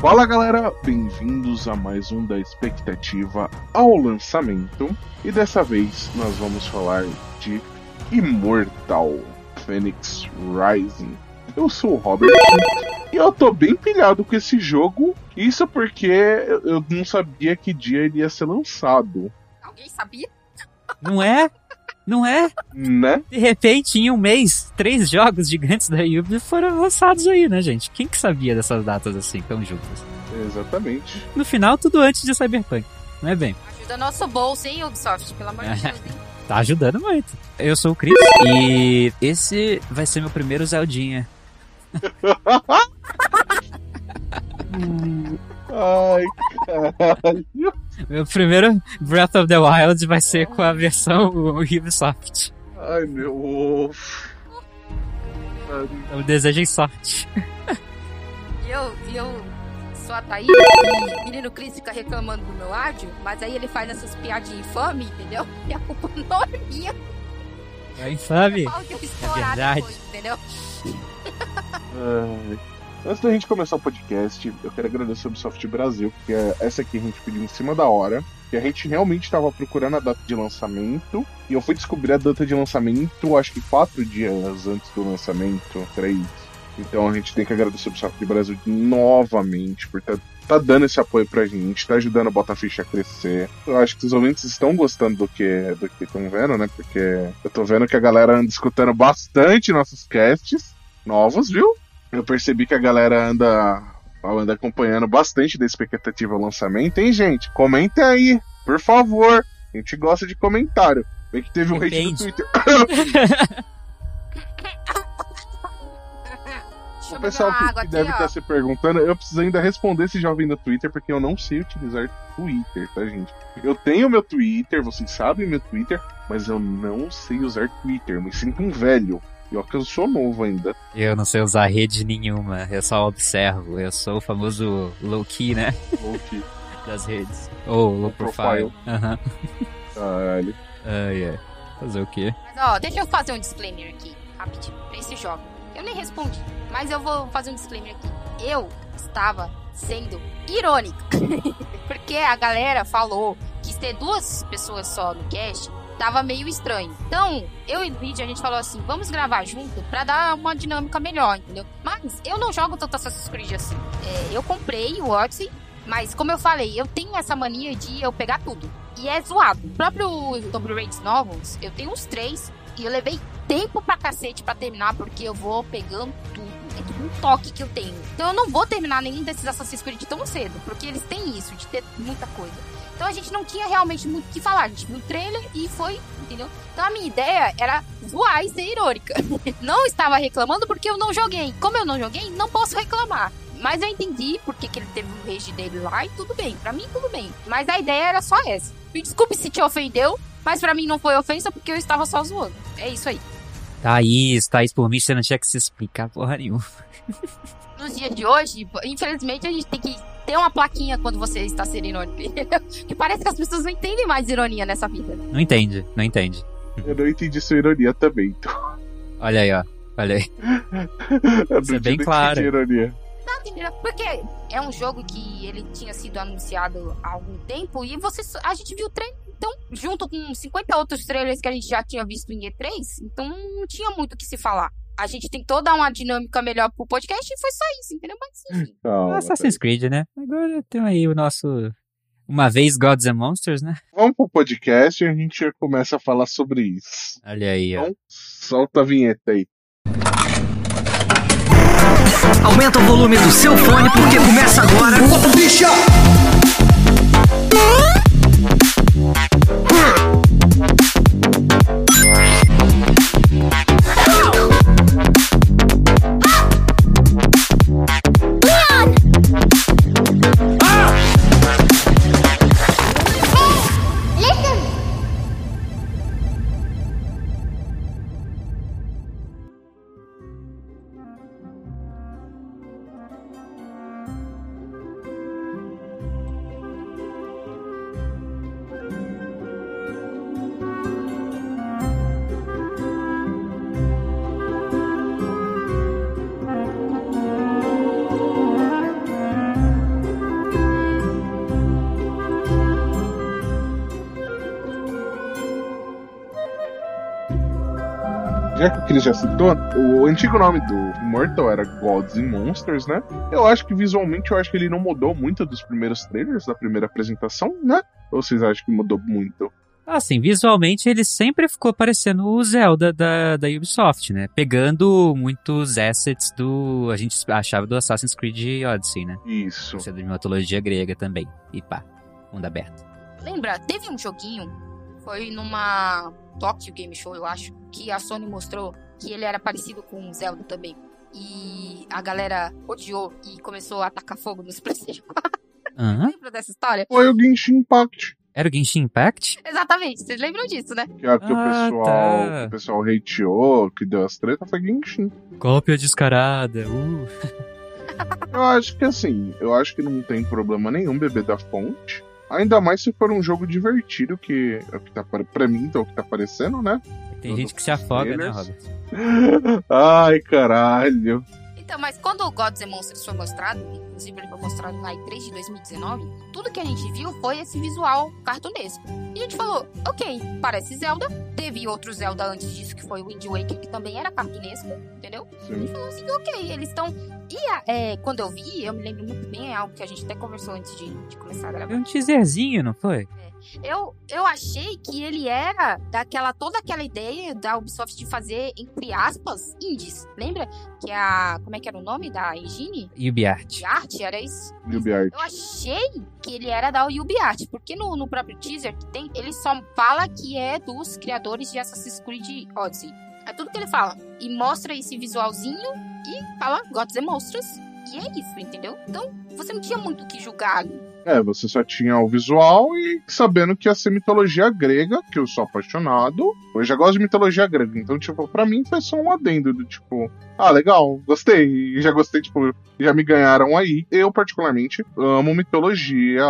Fala galera, bem-vindos a mais um da expectativa ao lançamento. E dessa vez nós vamos falar de Immortal Phoenix Rising. Eu sou o Robert e eu tô bem pilhado com esse jogo. Isso porque eu não sabia que dia ele ia ser lançado. Alguém sabia? Não é? Não é? Né? De repente, em um mês, três jogos gigantes da Ubisoft foram lançados aí, né, gente? Quem que sabia dessas datas assim, tão juntas? Exatamente. No final, tudo antes de Cyberpunk, não é bem? Ajuda nosso bolso, hein, Ubisoft? Pelo amor de Deus, hein? Tá ajudando muito. Eu sou o Chris e esse vai ser meu primeiro Zeldinha. Ai, caralho. Meu primeiro Breath of the Wild vai ser com a versão Ubisoft. Ai, meu ovo. Eu desejo sorte. E eu, e eu sou a Thaís e o menino Chris fica reclamando do meu áudio, mas aí ele faz essas piadinhas infames, entendeu? E a culpa não é minha. É infame. Estourar verdade. depois, entendeu? Ai. Antes da gente começar o podcast, eu quero agradecer ao Ubisoft Brasil, porque essa aqui a gente pediu em cima da hora. E a gente realmente estava procurando a data de lançamento. E eu fui descobrir a data de lançamento, acho que quatro dias antes do lançamento, três. Então a gente tem que agradecer ao Ubisoft Brasil novamente por estar tá dando esse apoio pra gente, tá ajudando a Botaficha a crescer. Eu acho que os ouvintes estão gostando do que do que estão vendo, né? Porque eu tô vendo que a galera anda escutando bastante nossos casts novos, viu? Eu percebi que a galera anda, anda acompanhando bastante da expectativa ao lançamento, hein, gente? Comentem aí, por favor. A gente gosta de comentário. Vê que teve um hate no. Twitter. Deixa O pessoal que, que aqui, deve estar se perguntando, eu preciso ainda responder esse jovem no Twitter, porque eu não sei utilizar Twitter, tá, gente? Eu tenho meu Twitter, vocês sabem meu Twitter, mas eu não sei usar Twitter. Me sinto um velho. E ó que eu sou novo ainda. Eu não sei usar rede nenhuma, eu só observo. Eu sou o famoso low-key, né? Ok. Das redes. Ou low profile. Aham. Caralho. Ai, é. Fazer o quê? Mas ó, deixa eu fazer um disclaimer aqui, rapidinho, pra esse jogo. Eu nem respondi, mas eu vou fazer um disclaimer aqui. Eu estava sendo irônica. Porque a galera falou que ter duas pessoas só no cast tava meio estranho. Então, eu e o Luigi, a gente falou assim, vamos gravar junto pra dar uma dinâmica melhor, entendeu? Mas eu não jogo tanto Assassin's Creed assim. É, eu comprei o Odyssey, mas como eu falei, eu tenho essa mania de eu pegar tudo. E é zoado. O próprio Tomb Raider novos, eu tenho uns três e eu levei tempo pra cacete pra terminar, porque eu vou pegando tudo. É tudo um toque que eu tenho. Então eu não vou terminar nenhum desses Assassin's Creed tão cedo, porque eles têm isso, de ter muita coisa. Então a gente não tinha realmente muito o que falar. A gente viu o trailer e foi, entendeu? Então a minha ideia era zoar e ser irônica. não estava reclamando porque eu não joguei. Como eu não joguei, não posso reclamar. Mas eu entendi porque que ele teve o rage dele lá e tudo bem. Pra mim, tudo bem. Mas a ideia era só essa. Me desculpe se te ofendeu, mas pra mim não foi ofensa porque eu estava só zoando. É isso aí. Thaís, Thaís, por mim você não tinha que se explicar porra nenhuma. Nos dias de hoje, infelizmente, a gente tem que ter uma plaquinha quando você está sendo irônico. Que parece que as pessoas não entendem mais ironia nessa vida. Não entende, não entende. Eu não entendi sua ironia também, então. Olha aí, ó. Olha aí. Isso não é bem claro. ironia. Não, entendeu? Porque é um jogo que ele tinha sido anunciado há algum tempo e você, a gente viu o trailer. Então, junto com 50 outros trailers que a gente já tinha visto em E3, então não tinha muito o que se falar. A gente tentou dar uma dinâmica melhor pro podcast e foi só isso, entendeu? Mas enfim. Calma, Assassin's Creed, né? Agora tem aí o nosso. Uma vez Gods and Monsters, né? Vamos pro podcast e a gente já começa a falar sobre isso. Olha aí, ó. Então, solta a vinheta aí. Aumenta o volume do seu fone porque começa agora. Já que o Chris já citou, o antigo nome do Immortal era Gods and Monsters, né? Eu acho que visualmente, eu acho que ele não mudou muito dos primeiros trailers, da primeira apresentação, né? Ou vocês acham que mudou muito? Assim, visualmente ele sempre ficou parecendo o Zelda da, da Ubisoft, né? Pegando muitos assets do. A gente achava do Assassin's Creed Odyssey, né? Isso. Isso é de mitologia grega também. E pá, mundo aberto. Lembra, teve um joguinho, foi numa Tokyo Game Show, eu acho, que a Sony mostrou que ele era parecido com o Zelda também. E a galera odiou e começou a atacar fogo nos PlayStation 4. Aham. Lembra dessa história? Foi o Genshin Impact. Era o Genshin Impact? Exatamente, vocês lembram disso, né? Que, é que o Ah, pessoal. tá. que o pessoal hateou, que deu as tretas, foi Genshin. Cópia descarada. Uh. Eu acho que assim, eu acho que não tem problema nenhum beber da fonte. Ainda mais se for um jogo divertido, que é o que tá pra, mim, então, é o que tá aparecendo, né? Tem Todos gente que se afoga, né, trailers. Robert? Ai, caralho. Então, mas quando o Gods and Monsters foi mostrado, inclusive ele foi mostrado na E3 de 2019, tudo que a gente viu foi esse visual cartunesco. E a gente falou, ok, parece Zelda. Teve outro Zelda antes disso, que foi o Wind Waker, que também era cartunesco, entendeu? E Sim. falou assim, ok, eles estão... E a- é, quando eu vi, eu me lembro muito bem, é algo que a gente até conversou antes de, de começar a gravar. Foi um teaserzinho, não foi? Eu, eu achei que ele era daquela toda aquela ideia da Ubisoft de fazer, entre aspas, indies. Lembra? Que a. Como é que era o nome da engine? UbiArt. Arte? Era isso? UbiArt. Eu achei que ele era da UbiArt, porque no, no próprio teaser que tem, ele só fala que é dos criadores de Assassin's Creed Odyssey. É tudo que ele fala. E mostra esse visualzinho e fala Gods and Monsters. E é isso, entendeu? Então, você não tinha muito o que julgar. É, você só tinha o visual e sabendo que ia ser mitologia grega, que eu sou apaixonado. Eu já gosto de mitologia grega, então, tipo, pra mim foi só um adendo do tipo, ah, legal, gostei. Já gostei, tipo, já me ganharam aí. Eu, particularmente, amo mitologia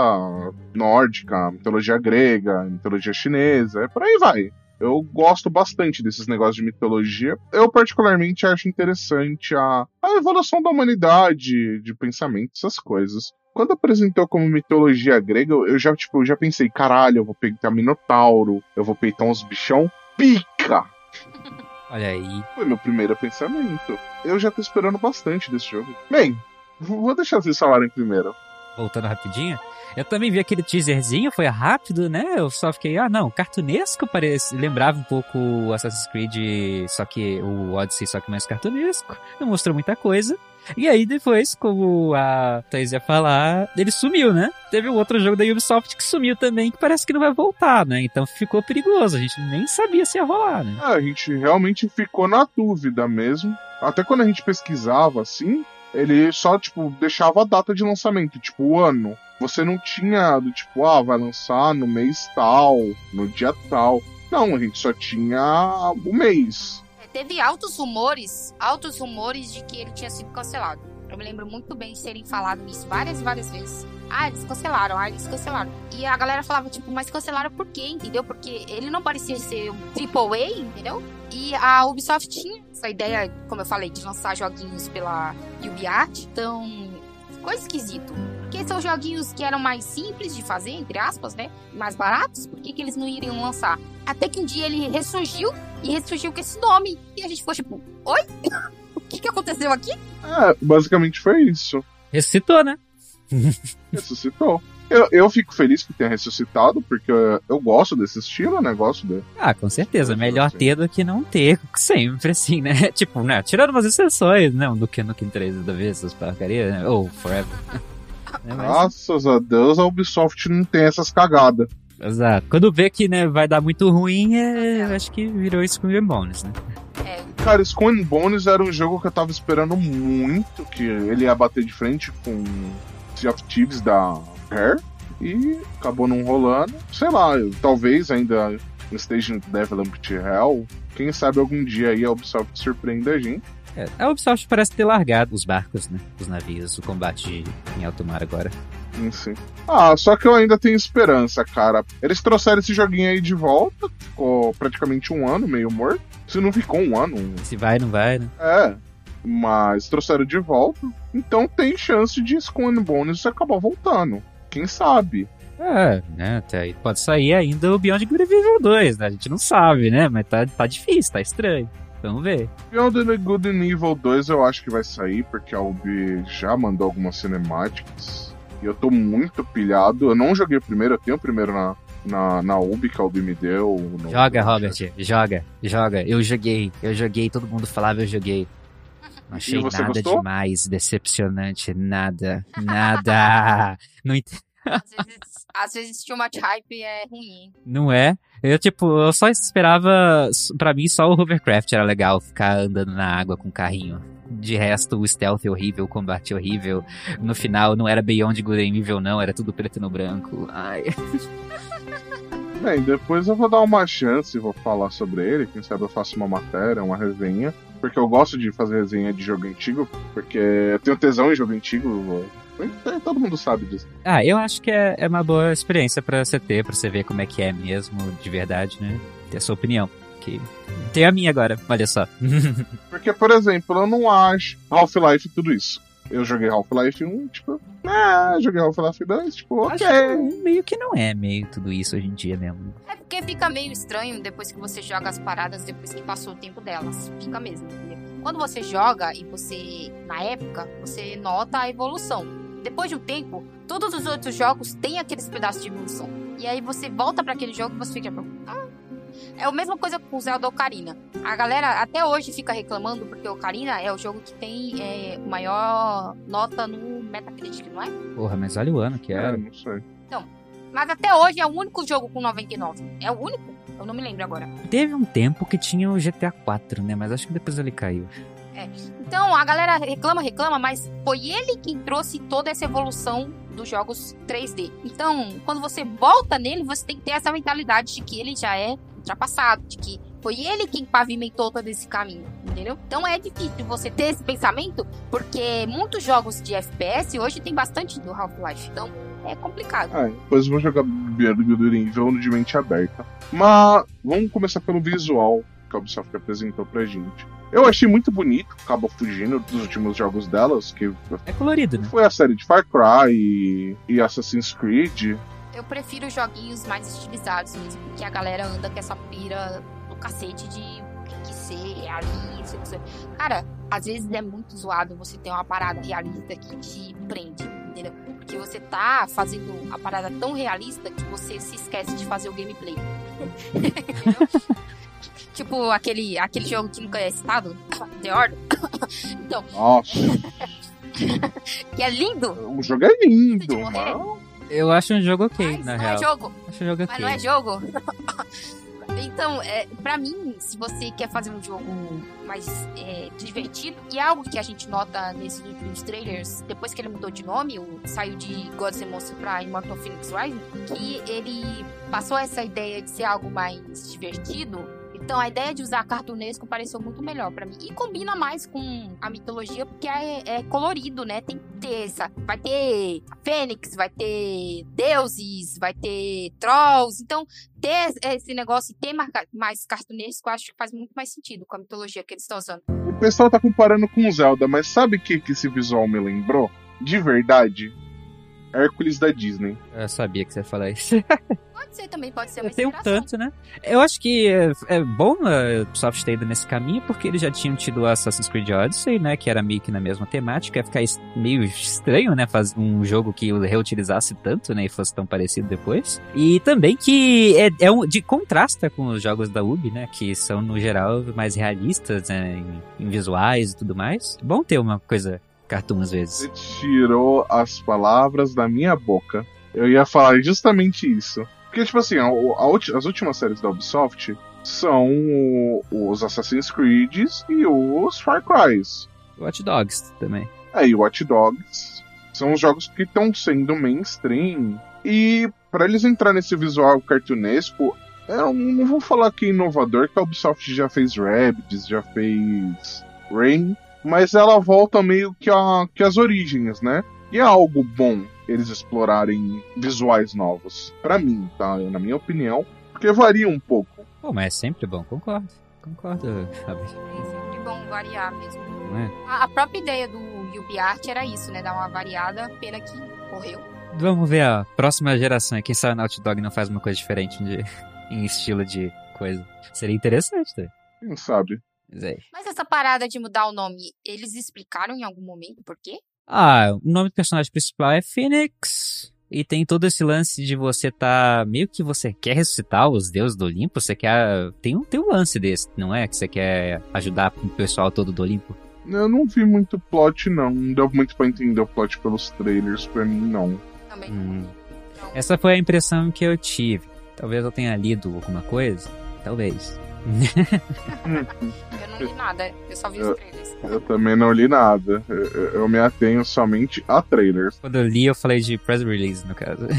nórdica, mitologia grega, mitologia chinesa, é por aí vai. Eu gosto bastante desses negócios de mitologia. Eu, particularmente, acho interessante a, a evolução da humanidade, de pensamento, essas coisas. Quando apresentou como mitologia grega, eu já, tipo, eu já pensei, caralho, eu vou pegar Minotauro, eu vou peitar uns bichão pica. Olha aí. Foi meu primeiro pensamento. Eu já tô esperando bastante desse jogo. Bem, vou deixar vocês falarem primeiro. Voltando rapidinho. Eu também vi aquele teaserzinho, foi rápido, né? Eu só fiquei, ah não, cartunesco parece. Lembrava um pouco o Assassin's Creed, só que o Odyssey, só que mais cartunesco. Não mostrou muita coisa. E aí depois, como a Thaís ia falar, ele sumiu, né? Teve um outro jogo da Ubisoft que sumiu também, que parece que não vai voltar, né? Então ficou perigoso, a gente nem sabia se ia rolar, né? Ah, a gente realmente ficou na dúvida mesmo. Até quando a gente pesquisava assim, ele só, tipo, deixava a data de lançamento, tipo, o ano. Você não tinha do tipo, ah, vai lançar no mês tal, no dia tal. Não, a gente só tinha o mês. É, Teve altos rumores, altos rumores de que ele tinha sido cancelado. Eu me lembro muito bem de terem falado isso várias e várias vezes. Ah, eles cancelaram, ah, eles cancelaram. E a galera falava, tipo, mas cancelaram por quê, entendeu? Porque ele não parecia ser um triple A, entendeu? E a Ubisoft tinha essa ideia, como eu falei, de lançar joguinhos pela UbiArt. Então, ficou esquisito. Porque são joguinhos que eram mais simples de fazer, entre aspas, né? Mais baratos, por que, que eles não iriam lançar? Até que um dia ele ressurgiu e ressurgiu com esse nome. E a gente ficou tipo, oi? O que, que aconteceu aqui? É, basicamente foi isso. Ressuscitou, né? Ressuscitou. Eu, eu fico feliz que tenha ressuscitado, porque eu, eu gosto desse estilo, né? Gosto de. Ah, com certeza. Melhor ter do que não ter. Sempre, assim, né? Tipo, né? Tirando umas exceções, não, do que no King 3 da vez, essas porcarias, né? Ou Forever. Né, mas- Graças a Deus a Ubisoft não tem essas cagadas. Exato. Quando vê que, né, vai dar muito ruim, é, eu acho que virou isso com o Bones, né? Cara, Skull and Bones era um jogo que eu tava esperando muito, que ele ia bater de frente com Sea of Thieves da Rare, e acabou não rolando. Sei lá, eu- talvez ainda no Stage Development Hell, quem sabe algum dia aí a Ubisoft surpreenda a gente. É, a Ubisoft parece ter largado os barcos, né? Os navios, o combate em alto mar agora. Enfim. Ah, só que eu ainda tenho esperança, cara. Eles trouxeram esse joguinho aí de volta, ficou praticamente um ano meio morto. Se não ficou um ano, um Se vai, não vai, né? É, mas trouxeram de volta. Então tem chance de and Bones acabar voltando. Quem sabe? É, né? Até aí pode sair ainda o Beyond Good and Evil 2, né? A gente não sabe, né? Mas tá, tá difícil, tá estranho. Vamos ver. Beyond the Good and Evil 2 eu acho que vai sair, porque a Ubi já mandou algumas cinemáticas. E eu tô muito pilhado. Eu não joguei o primeiro, eu tenho o primeiro na, na, na Ubi que a Ubi me deu. no- Joga, Robert. Joga, joga. Eu joguei, eu joguei, todo mundo falava eu joguei. Não achei E você nada gostou? demais, decepcionante, nada, nada. Não, ent- Às vezes, às vezes too much hype é ruim. não é? Eu, tipo, eu só esperava. Pra mim, só o Hovercraft era legal, ficar andando na água com o carrinho. De resto, o stealth horrível, o combate horrível. No final, não era Beyond Good não, era tudo preto no branco. Ai. Bem, depois eu vou dar uma chance e vou falar sobre ele. Quem sabe eu faço uma matéria, uma resenha. Porque eu gosto de fazer resenha de jogo antigo. Porque eu tenho tesão em jogo antigo. Todo mundo sabe disso. Ah, eu acho que é, é uma boa experiência pra você ter, pra você ver como é que é mesmo, de verdade, né? Ter a sua opinião. Que tem a minha agora, olha só. Porque, por exemplo, eu não acho Half-Life tudo isso. Eu joguei Half-Life 1, tipo, ah, joguei Half-Life 2, tipo, ok. Acho que meio que não é meio tudo isso hoje em dia mesmo. É porque fica meio estranho depois que você joga as paradas, depois que passou o tempo delas. Fica mesmo, entendeu? Quando você joga e você, na época, você nota a evolução. Depois de um tempo, todos os outros jogos têm aqueles pedaços de evolução. E aí você volta pra aquele jogo e você fica. "Ah." É a mesma coisa com o Zelda Ocarina. A galera até hoje fica reclamando porque o Ocarina é o jogo que tem é, maior nota no Metacritic, não é? Porra, mas olha o ano que É, era. não sei. Mas até hoje é o único jogo com 99. É o único? Eu não me lembro agora. Teve um tempo que tinha o GTA 4, né? Mas acho que depois ele caiu. Então, a galera reclama, reclama, mas foi ele quem trouxe toda essa evolução dos jogos 3D. Então, quando você volta nele, você tem que ter essa mentalidade de que ele já é ultrapassado, de que foi ele quem pavimentou todo esse caminho, entendeu? Então é difícil você ter esse pensamento, porque muitos jogos de FPS hoje tem bastante do Half-Life. Então, é complicado. Ah, depois eu vou jogar Evil no de mente aberta. Mas vamos começar pelo visual que a Ubisoft apresentou pra gente. Eu achei muito bonito, acaba fugindo dos últimos jogos delas, que É colorido, né? foi a série de Far Cry e, e Assassin's Creed. Eu prefiro joguinhos mais estilizados mesmo, que a galera anda com essa pira do cacete de tem que ser realista. não sei. Cara, às vezes é muito zoado você ter uma parada realista que te prende, entendeu? Porque você tá fazendo a parada tão realista que você se esquece de fazer o gameplay. Tipo aquele, aquele jogo que nunca é citado, The Order. então, Nossa, que é lindo, o jogo é lindo, mas Eu acho um jogo ok, mas na não real. é jogo. Acho um jogo Mas ok. não é jogo. então, é, para mim, se você quer fazer um jogo mais é, divertido, e é algo que a gente nota nesses últimos trailers, depois que ele mudou de nome, o, saiu de Gods and Monsters pra Immortal Phoenix Rising, que ele passou essa ideia de ser algo mais divertido. Então a ideia de usar cartunesco pareceu muito melhor pra mim. E combina mais com a mitologia, porque é, é colorido, né? Tem que ter essa. Vai ter fênix, vai ter deuses, vai ter trolls. Então, ter esse negócio e ter mais cartunesco, acho que faz muito mais sentido com a mitologia que eles estão usando. o pessoal tá comparando com Zelda, mas sabe o que, que esse visual me lembrou? De verdade? Hércules da Disney. Eu sabia que você ia falar isso. Pode ser também, pode ser uma Tem um tanto, né? Eu acho que é, é bom a Ubisoft ter ido nesse caminho, porque eles já tinham tido o Assassin's Creed Odyssey, né? Que era meio que na mesma temática. Ia ficar meio estranho, né? Fazer um jogo que reutilizasse tanto, né? E fosse tão parecido depois. E também que é, é um, de contrasta com os jogos da Ubi, né? Que são, no geral, mais realistas, né? Em, em visuais e tudo mais. É bom ter uma coisa cartoon às vezes. Você tirou as palavras da minha boca. Eu ia falar justamente isso. Porque, tipo assim, a- a as últimas séries da Ubisoft são o- os Assassin's Creed e os Far Crys. Watch Dogs também. É, e Watch Dogs. São os jogos que estão sendo mainstream. E pra eles entrar nesse visual cartunesco, eu não vou falar que é inovador, que a Ubisoft já fez Rabbids, já fez Rain, mas ela volta meio que, a, que as origens, né? E é algo bom eles explorarem visuais novos. Pra mim, tá? Na minha opinião. Porque varia um pouco. Pô, mas é sempre bom, concordo. Concordo, Fábio. É sempre bom variar mesmo. É? A, a própria ideia do UbiArt era isso, né? Dar uma variada, pena que morreu. Vamos ver a próxima geração. Quem sabe a Naughty Dog não faz uma coisa diferente de, em estilo de coisa. Seria interessante, tá? Quem sabe? Mas é. Mas essa parada de mudar o nome, eles explicaram em algum momento por quê? Ah, o nome do personagem principal é Phoenix. E tem todo esse lance de você tá. Meio que você quer ressuscitar os deuses do Olimpo. Você quer. Tem um, tem um lance desse, não é? Que você quer ajudar o pessoal todo do Olimpo. Eu não vi muito plot, não. Não deu muito pra entender o plot pelos trailers, pra mim, não. Também. Hum. Essa foi a impressão que eu tive. Talvez eu tenha lido alguma coisa. Talvez. Eu não li nada, eu só vi os trailers. Eu também não li nada. Eu, eu- eu me atenho somente a trailers. Quando eu li, eu falei de press release, no caso.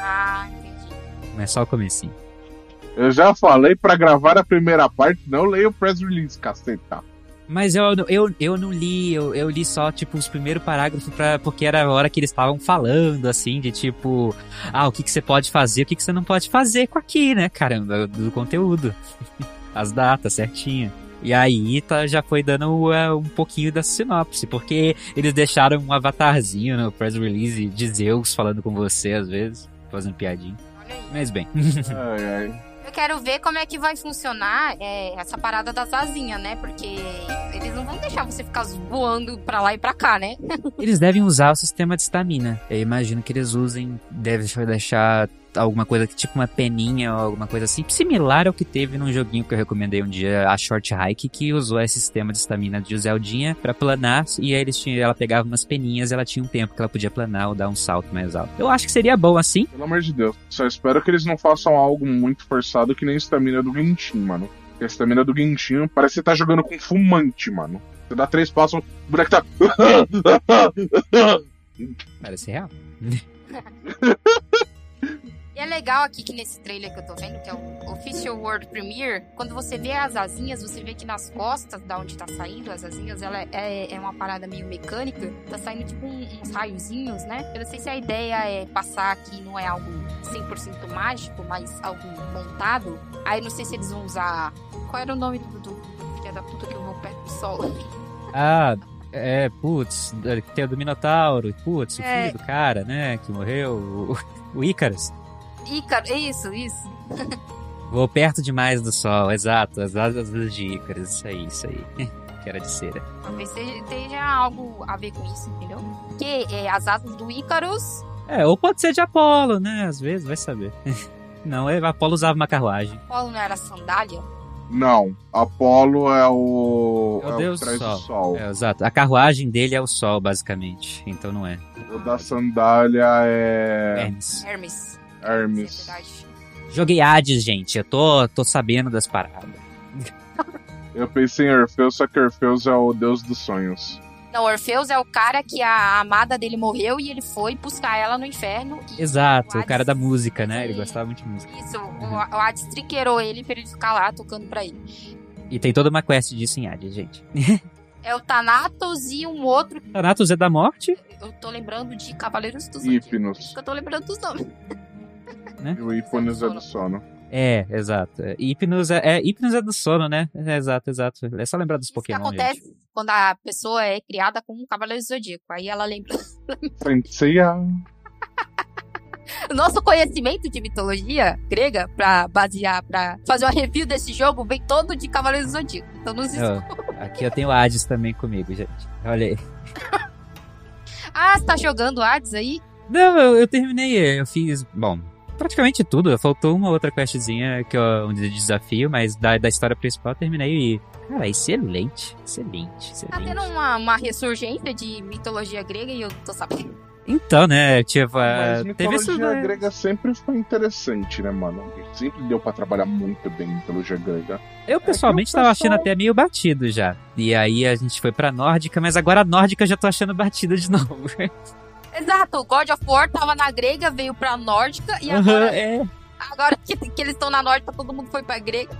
Ah, entendi. Mas só o comecinho. Eu já falei pra gravar a primeira parte, não leio o press release, caceta. Mas eu, eu, eu não li, eu, eu li só, tipo, os primeiros parágrafos pra, porque era a hora que eles estavam falando, assim, de tipo, ah, o que, que você pode fazer, o que, que você não pode fazer com aqui, né, caramba, do conteúdo. As datas certinho. E aí tá, já foi dando uh, um pouquinho da sinopse, porque eles deixaram um avatarzinho no press release de Zeus falando com você às vezes, fazendo piadinha. Mas bem. Ai, ai. Eu quero ver como é que vai funcionar é, essa parada das asinhas, né? Porque eles não vão deixar você ficar voando pra lá e pra cá, né? Eles devem usar o sistema de estamina. Eu imagino que eles usem, deve deixar alguma coisa que tipo uma peninha ou alguma coisa assim, similar ao que teve num joguinho que eu recomendei um dia, a Short Hike, que usou esse sistema de estamina de Zeldinha pra planar, e aí eles tinham, ela pegava umas peninhas, ela tinha um tempo que ela podia planar ou dar um salto mais alto. Eu acho que seria bom assim. Pelo amor de Deus. Só espero que eles não façam algo muito forçado que nem a estamina do Genshin, mano. Porque a estamina do Genshin parece que você tá jogando com fumante, mano. Você dá três passos, o boneco tá. Parece real. E é legal aqui que nesse trailer que eu tô vendo, que é o Official World Premiere, quando você vê as asinhas, você vê que nas costas, da onde tá saindo as asinhas, ela é, é uma parada meio mecânica, tá saindo tipo uns raiozinhos, né? Eu não sei se a ideia é passar que não é algo 100% mágico, mas algo montado. Aí não sei se eles vão usar. Qual era o nome do, do filho da puta que eu vou perto do sol? Ah, é, putz, tem o do Minotauro, putz, o É. filho do cara, né, que morreu, o, o. Ícaro, isso, isso. Vou perto demais do sol, exato, as asas de Ícaros, isso aí, isso aí. que era de cera. Talvez seja, tenha algo a ver com isso, entendeu? Porque é, as asas do Ícaros É, ou pode ser de Apolo, né, às vezes, vai saber. Não, é, Apolo usava uma carruagem. Apolo não era sandália? Não, Apolo é o. É o deus que traz do o sol. É, exato, a carruagem dele é o sol, basicamente, então não é. O da sandália é. Hermes. Hermes. Hermes. É. Joguei Hades, gente, eu tô, tô sabendo das paradas. Eu pensei em Orfeus, só que Orfeus é o deus dos sonhos. Não, Orfeus é o cara que a amada dele morreu e ele foi buscar ela no inferno. E Exato, o o cara da música, né, ele gostava muito de música. Isso, o, o Hades triqueirou ele pra ele ficar lá tocando pra ele. E tem toda uma quest disso em Hades, gente. É o Thanatos e um outro. Thanatos é da morte, Eu tô lembrando de Cavaleiros dos Hipnos. eu tô lembrando dos nomes. E o Hipnos é do sono. É, exato. É, Hipnos é, é, Hipnos é do sono, né? É, exato, exato. É só lembrar dos Isso que Pokémon, acontece gente. quando a pessoa é criada com um Cavaleiro Zodíaco. Aí ela lembra. Senseiya. O nosso conhecimento de mitologia grega, pra basear, pra fazer uma review desse jogo, vem todo de Cavaleiro do Zodíaco. Então nos aqui eu tenho Hades também comigo, gente. Olha aí. Ah, você tá jogando Hades aí? Não, eu, eu terminei, eu fiz, bom, praticamente tudo. Faltou uma outra questzinha que eu, um de desafio, mas da, da história principal eu terminei e, cara, excelente, excelente, Tá excelente. tendo uma, uma ressurgência de mitologia grega e eu tô sabendo. Então, né, tipo, Mas teve isso, mitologia né? grega sempre foi interessante, né, mano? Sempre deu pra trabalhar muito bem mitologia grega. Eu pessoalmente o tava pessoal- achando até meio batido já. E aí a gente foi pra nórdica, mas agora a nórdica eu já tô achando batida de novo. Exato, o God of War tava na grega, veio pra nórdica e Aham, agora, é. agora que, que eles estão na nórdica, todo mundo foi pra grega.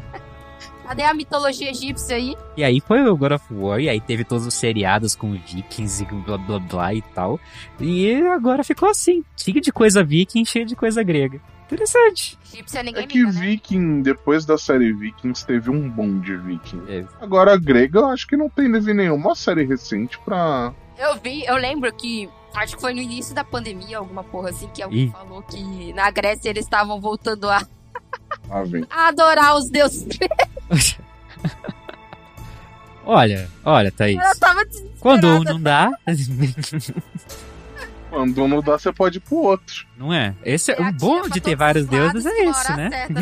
Cadê a mitologia egípcia aí? E aí foi o God of War, e aí teve todos os seriados com vikings e blá blá blá e tal. E agora ficou assim, cheio de coisa viking, cheio de coisa grega. Interessante. Egípcia ninguém É que liga, né? Viking, depois da série Vikings, teve um boom de Viking. É. Agora, a grega, eu acho que não tem teve nenhuma série recente pra. Eu vi, eu lembro que. Acho que foi no início da pandemia, alguma porra assim, que alguém Ih. falou que na Grécia eles estavam voltando a Ah, a adorar os deuses. Olha, olha, Thaís. Eu tava. Quando um não dá, Quando um não dá, você pode ir pro outro. não é? Esse é, É o bom de ter vários deuses é isso, né? certa, né?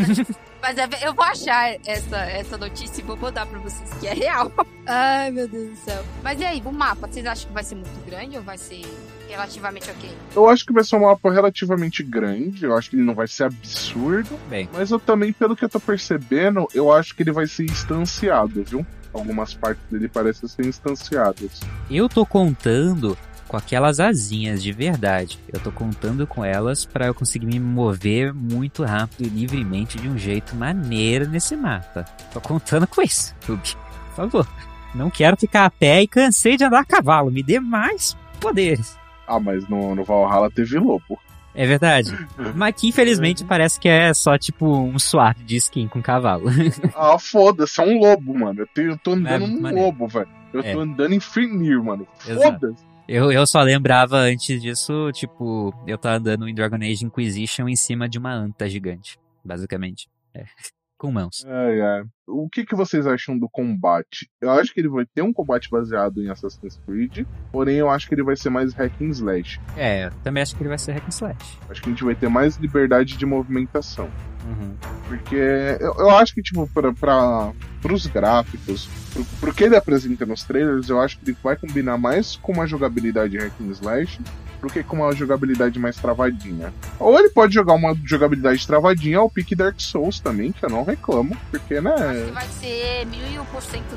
Mas é- eu vou achar essa, essa notícia e vou mandar pra vocês que é real. Ai, meu Deus do céu. Mas e aí, o mapa, vocês acham que vai ser muito grande ou vai ser relativamente ok? Eu acho que vai ser um mapa relativamente grande. Eu acho que ele não vai ser absurdo. Bem, Mas eu também, pelo que eu tô percebendo, eu acho que ele vai ser instanciado, viu? Algumas partes dele parecem ser instanciadas. eu tô contando com aquelas asinhas de verdade. Eu tô contando com elas pra eu conseguir me mover muito rápido e livremente de um jeito maneiro nesse mapa. Tô contando com isso, Ruby. Por favor. Não quero ficar a pé e cansei de andar a cavalo. Me dê mais poderes. Ah, mas no, no Valhalla teve lobo. É verdade. Mas que infelizmente parece que é só tipo um swap de skin com cavalo. Ah, foda-se, é um lobo, mano. Eu, tenho- eu tô andando É, num maneiro. lobo, velho. Eu É. tô andando em Fenrir, mano. Foda-se. Eu, eu só lembrava antes disso, tipo, eu tava andando em Dragon Age Inquisition em cima de uma anta gigante, basicamente. É. Com mãos. Ai, ai. O que, que vocês acham do combate? Eu acho que ele vai ter um combate baseado em Assassin's Creed, porém eu acho que ele vai ser mais hack and slash. É, eu também acho que ele vai ser hack and slash. Acho que a gente vai ter mais liberdade de movimentação. Uhum. Porque eu, eu acho que, tipo, pra, pra, pros gráficos, pro, pro que ele apresenta nos trailers, eu acho que ele vai combinar mais com uma jogabilidade hack and slash do que com uma jogabilidade mais travadinha. Ou ele pode jogar uma jogabilidade travadinha ao pique Dark Souls também, que eu não reclamo, porque, né... Que vai ser mil e um por cento.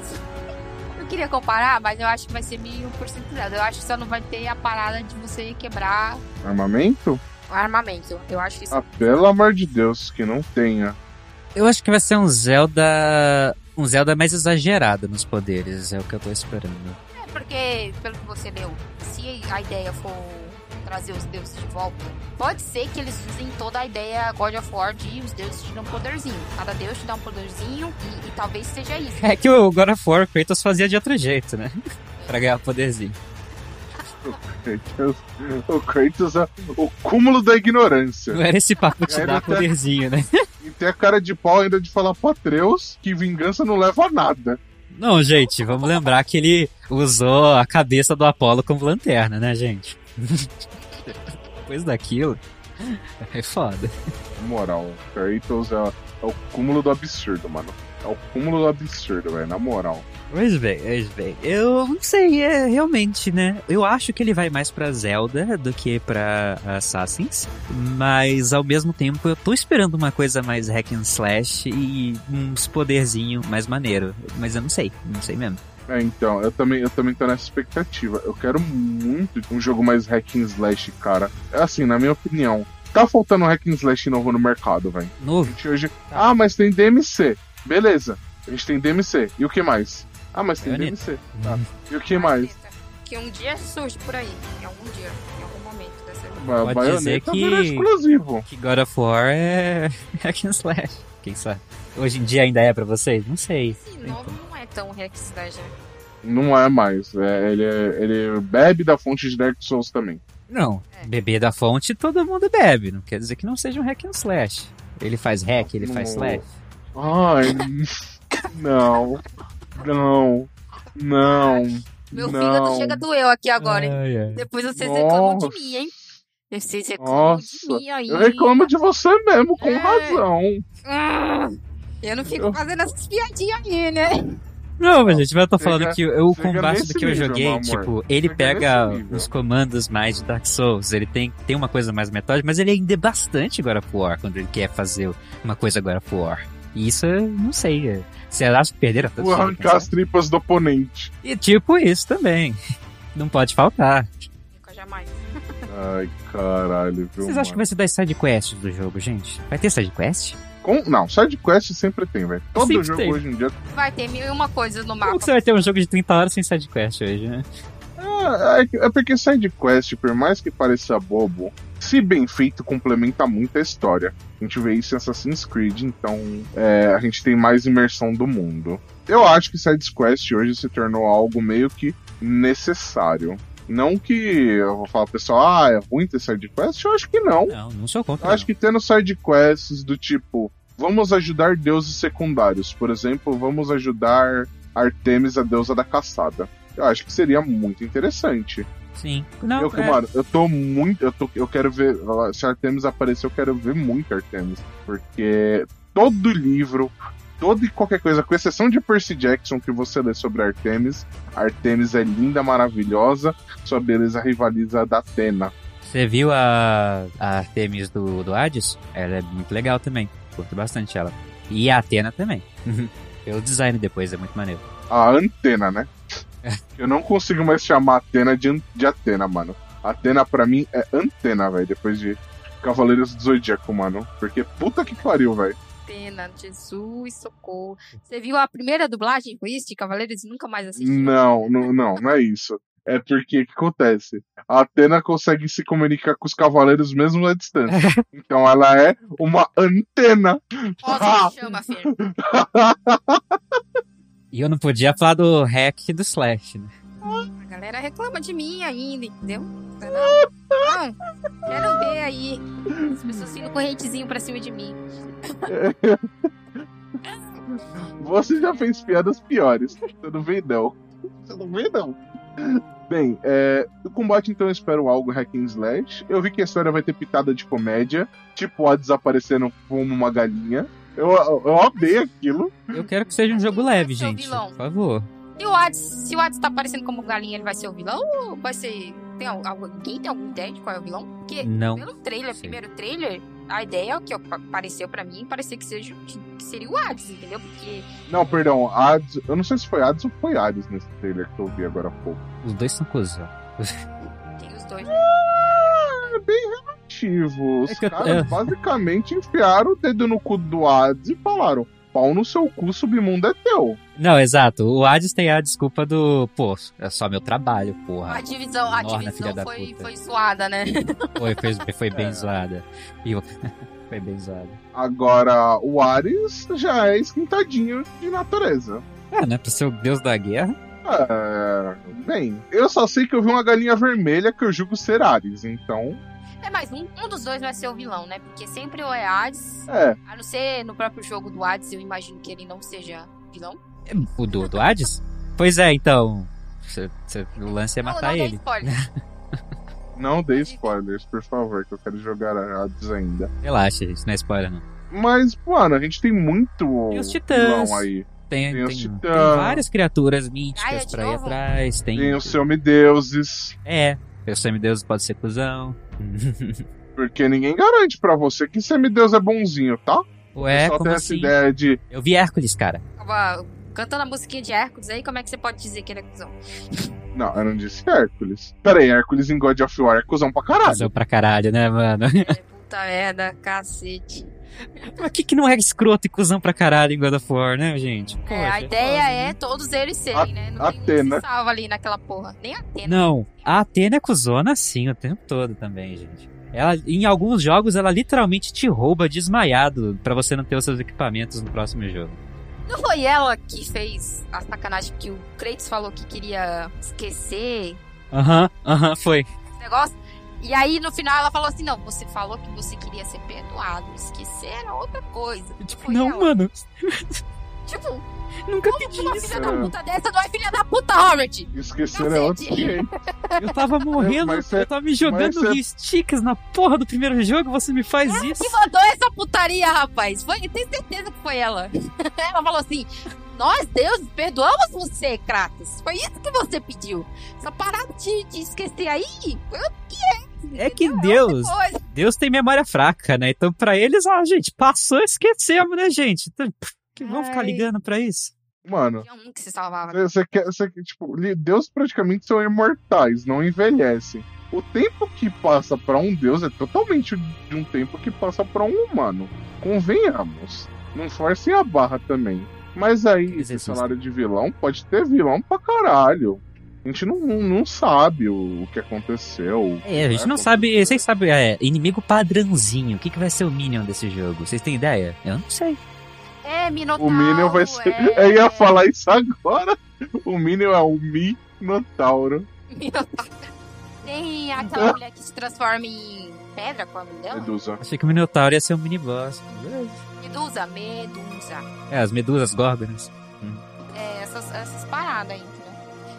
Eu queria comparar, mas eu acho que vai ser mil e um por cento zero. Eu acho que só não vai ter a parada de você quebrar Armamento? armamento. Eu acho que isso Ah, pelo amor de Deus, que não tenha. Eu acho que vai ser um Zelda. Um Zelda mais exagerado nos poderes, é o que eu tô esperando. é porque, pelo que você leu, se a ideia for trazer os deuses de volta, pode ser que eles usem toda a ideia God of War de os deuses te dão um poderzinho. Cada deus te dá um poderzinho e, e talvez seja isso. É que o God of War Kratos fazia de outro jeito, né? pra ganhar poderzinho. O Kratos é o cúmulo da ignorância. Não era esse papo de dar poderzinho, né? E tem a cara de pau ainda de falar pra Atreus que vingança não leva a nada. Não, gente, vamos lembrar que ele usou a cabeça do Apolo como lanterna, né, gente? Depois daquilo, é foda. Na moral, Kratos é, é o cúmulo do absurdo, mano. É o cúmulo do absurdo, velho, na moral. Pois bem, pois bem. Eu não sei, é realmente, né? Eu acho que ele vai mais pra Zelda do que pra Assassins, mas ao mesmo tempo eu tô esperando uma coisa mais hack and slash e uns poderzinho mais maneiro, mas eu não sei, não sei mesmo. É, então, eu também, eu também tô nessa expectativa. Eu quero muito um jogo mais hack and slash, cara. É assim, na minha opinião, tá faltando um hack and slash novo no mercado, velho. Novo? hoje. Ah, mas tem DMC. Beleza. A gente tem DMC. E o que mais? Ah, mas tem Bayonetta. DMC. Tá. E o que mais? Que um dia surge por aí, em algum dia, em algum momento dessa Ba Pode dizer Bayonetta que- virou exclusivo. Que God of War é hack and slash, quem sabe? Hoje em dia ainda é pra vocês? Não sei. Esse novo não é tão hack slash, né? Não é mais. É, ele, é- ele bebe da fonte de Dark Souls também. Não, É. beber da fonte todo mundo bebe, não quer dizer que não seja um hack and slash. Ele faz hack, ele faz slash. Ai, não. Não. Não. Meu não. fígado chega doeu aqui agora, hein? Ai, ai. Depois vocês reclamam de mim, hein? Vocês reclamam Nossa. de mim aí. Eu reclamo de você mesmo, com É. razão. Ah, Eu não fico Eu- fazendo essas piadinhas aí, né? Não, mas gente, eu tô falando Chega- que o combate do que eu nível, joguei, amor. tipo, ele Chega pega nível. os comandos mais de Dark Souls, ele tem, tem uma coisa mais metódica, mas ele ainda é bastante God of War quando ele quer fazer uma coisa God of War. E isso, eu não sei. é- acha que perderam tanto arrancar as tripas do oponente. E tipo isso também. Não pode faltar. Nunca jamais. Ai, caralho, viu? Vocês acham que vai ser das sidequests do jogo, gente? Vai ter sidequest? Com... Não, sidequest sempre tem, velho. Todo Sempre jogo tem. hoje em dia. Vai ter mil e uma coisas no mapa. Como que você vai ter um jogo de 30 horas sem sidequest hoje, né? Ah, é, é porque sidequest, por mais que pareça bobo, se bem feito, complementa muito a história. A gente vê isso em Assassin's Creed, então é, a gente tem mais imersão do mundo. Eu acho que sidequest hoje se tornou algo meio que necessário. Não que eu vou falar pro pessoal, ah, é ruim ter sidequest? Eu acho que não. Não, não sou contra. Eu acho que tendo sidequests do tipo, vamos ajudar deuses secundários. Por exemplo, vamos ajudar Artemis, a deusa da caçada. Eu acho que seria muito interessante. Sim. Não, eu, é, mano, eu tô muito. Eu, tô, eu quero ver. Se Artemis aparecer, eu quero ver muito Artemis. Porque todo livro, todo e qualquer coisa, com exceção de Percy Jackson que você lê sobre Artemis, Artemis é linda, maravilhosa, sua beleza rivaliza a da Atena. Você viu a, a Artemis do, do Hades? Ela é muito legal também. Curto bastante ela. E a Atena também. Pelo design depois, é muito maneiro. A antena, né? Eu não consigo mais chamar Atena de, de Atena, mano. Atena pra mim é antena, velho, depois de Cavaleiros do Zodíaco, mano. Porque puta que pariu, velho. Pena, Jesus, socorro. Você viu a primeira dublagem com isso de Cavaleiros e nunca mais assistiu? Não, não, não, não é isso. É porque o que acontece? A Atena consegue se comunicar com os cavaleiros mesmo à distância. Então ela é uma antena. Ó, se chama, Fer. E eu não podia falar do hack do Slash, né? A galera reclama de mim ainda, entendeu? Não, não. Quero ver aí as pessoas sendo correntezinho pra cima de mim. Você já fez piadas piores. Você não vem, não. Você não vem, não. Bem, é, o combate então eu espero algo hack and slash. Eu vi que a história vai ter pitada de comédia, tipo a desaparecendo como uma galinha. Eu, eu, amei aquilo. Eu quero que seja um jogo leve, gente. vilão. Por favor. E o Hades, se o Hades tá aparecendo como galinha, ele vai ser o vilão ou vai ser. Tem al- alguém tem alguma ideia de qual é o vilão? Porque Não. pelo trailer, sei. primeiro trailer, a ideia que apareceu pra mim parecia que, seja, que seria o Hades, entendeu? Porque Não, perdão, Hades. Eu não sei se foi Hades ou foi Hades nesse trailer que eu vi agora há pouco. Os dois são cuzão. tem os dois. É bem relativo. Os É que eu- caras é. basicamente enfiaram o dedo no cu do Hades e falaram: pau no seu cu, submundo é teu. Não, exato. O Hades tem a desculpa do. Pô, é só meu trabalho, porra. A divisão, a Norna, divisão filha da foi, puta. foi zoada, né? Foi, foi, foi bem É. zoada. E o- foi bem zoada. Agora, o Ares já é esquentadinho de natureza. É, né? Pra ser o deus da guerra. É, bem, eu só sei que eu vi uma galinha vermelha que eu julgo ser Ares, então. É, mas um, um dos dois vai ser o vilão, né? Porque sempre ou é Hades, É, a não ser no próprio jogo do Hades, eu imagino que ele não seja vilão. O do, do Hades? Pois é, então. cê- cê- o lance é Não, matar não dê ele. spoiler. não dê spoilers, por favor, que eu quero jogar Hades ainda. Relaxa, gente, não é spoiler, não. Mas, mano, a gente tem muito Tem os titãs. vilão aí. Tem, Tem os tem, titãs. tem várias criaturas míticas de pra ir atrás. Tem. Tem os semideuses. É, o semideus pode ser cuzão. Porque ninguém garante pra você que semideus é bonzinho, tá? Ué, Só como tem essa assim? ideia de. Eu vi Hércules, cara. Tava cantando a musiquinha de Hércules aí, como é que você pode dizer que ele é cuzão? Não, eu não disse Hércules. Pera aí, Hércules em God of War é cuzão pra caralho. Cuzão pra caralho, né, mano? É puta merda, cacete. Mas que que não é escroto e cuzão pra caralho em God of War, né, gente? É, a ideia é né? todos eles serem, A- né? Não tem um que Atena. se salva ali naquela porra. Nem a Atena. Não, a Atena é cuzona sim o tempo todo também, gente. Ela, em alguns jogos, ela literalmente te rouba desmaiado pra você não ter os seus equipamentos no próximo jogo. Não foi ela que fez a sacanagem que o Kratos falou que queria esquecer Aham, aham, foi. esse negócio? E aí, no final, ela falou assim, não, você falou que você queria ser perdoado. Esquecer era outra coisa. Tipo, não, ela. mano, Tipo, nunca como pedi uma isso. filha da puta dessa não é filha da puta, Robert? Esquecer é outro. Eu tava morrendo, Mas cê- eu tava me jogando cê- Sticks na porra do primeiro jogo, você me faz Ela isso. que mandou essa putaria, rapaz. Foi, eu tenho certeza que foi ela. ela falou assim: Nós, Deus, perdoamos você, Kratos. Foi isso que você pediu. Essa parada de, de esquecer aí foi o que é. É que? Deus. Deus tem memória fraca, né? Então pra eles, ah, gente, passou, esquecemos, né, gente? Então, que vão ficar ligando pra isso? Mano, Tinha um que se salvava. você quer. Você, tipo, Deus praticamente são imortais, não envelhecem. O tempo que passa pra um Deus é totalmente de um tempo que passa pra um humano. Convenhamos. Não forcem a barra também. Mas aí, esse Exercício. salário de vilão pode ter vilão pra caralho. A gente não, não sabe o, o que aconteceu. É, a gente não né? sabe, vocês sabem, é, inimigo padrãozinho, o que, que vai ser o Minion desse jogo? Vocês têm ideia? Eu não sei. É, Minotauro. O Minion vai ser. É... Eu ia falar isso agora. O Minion é o Minotauro. Minotauro. Tem aquela mulher que se transforma em pedra, o nome dela? Medusa. Achei que o Minotauro ia ser um mini-boss. Medusa, Medusa. É, as medusas górgonas. É, essas, essas paradas aí.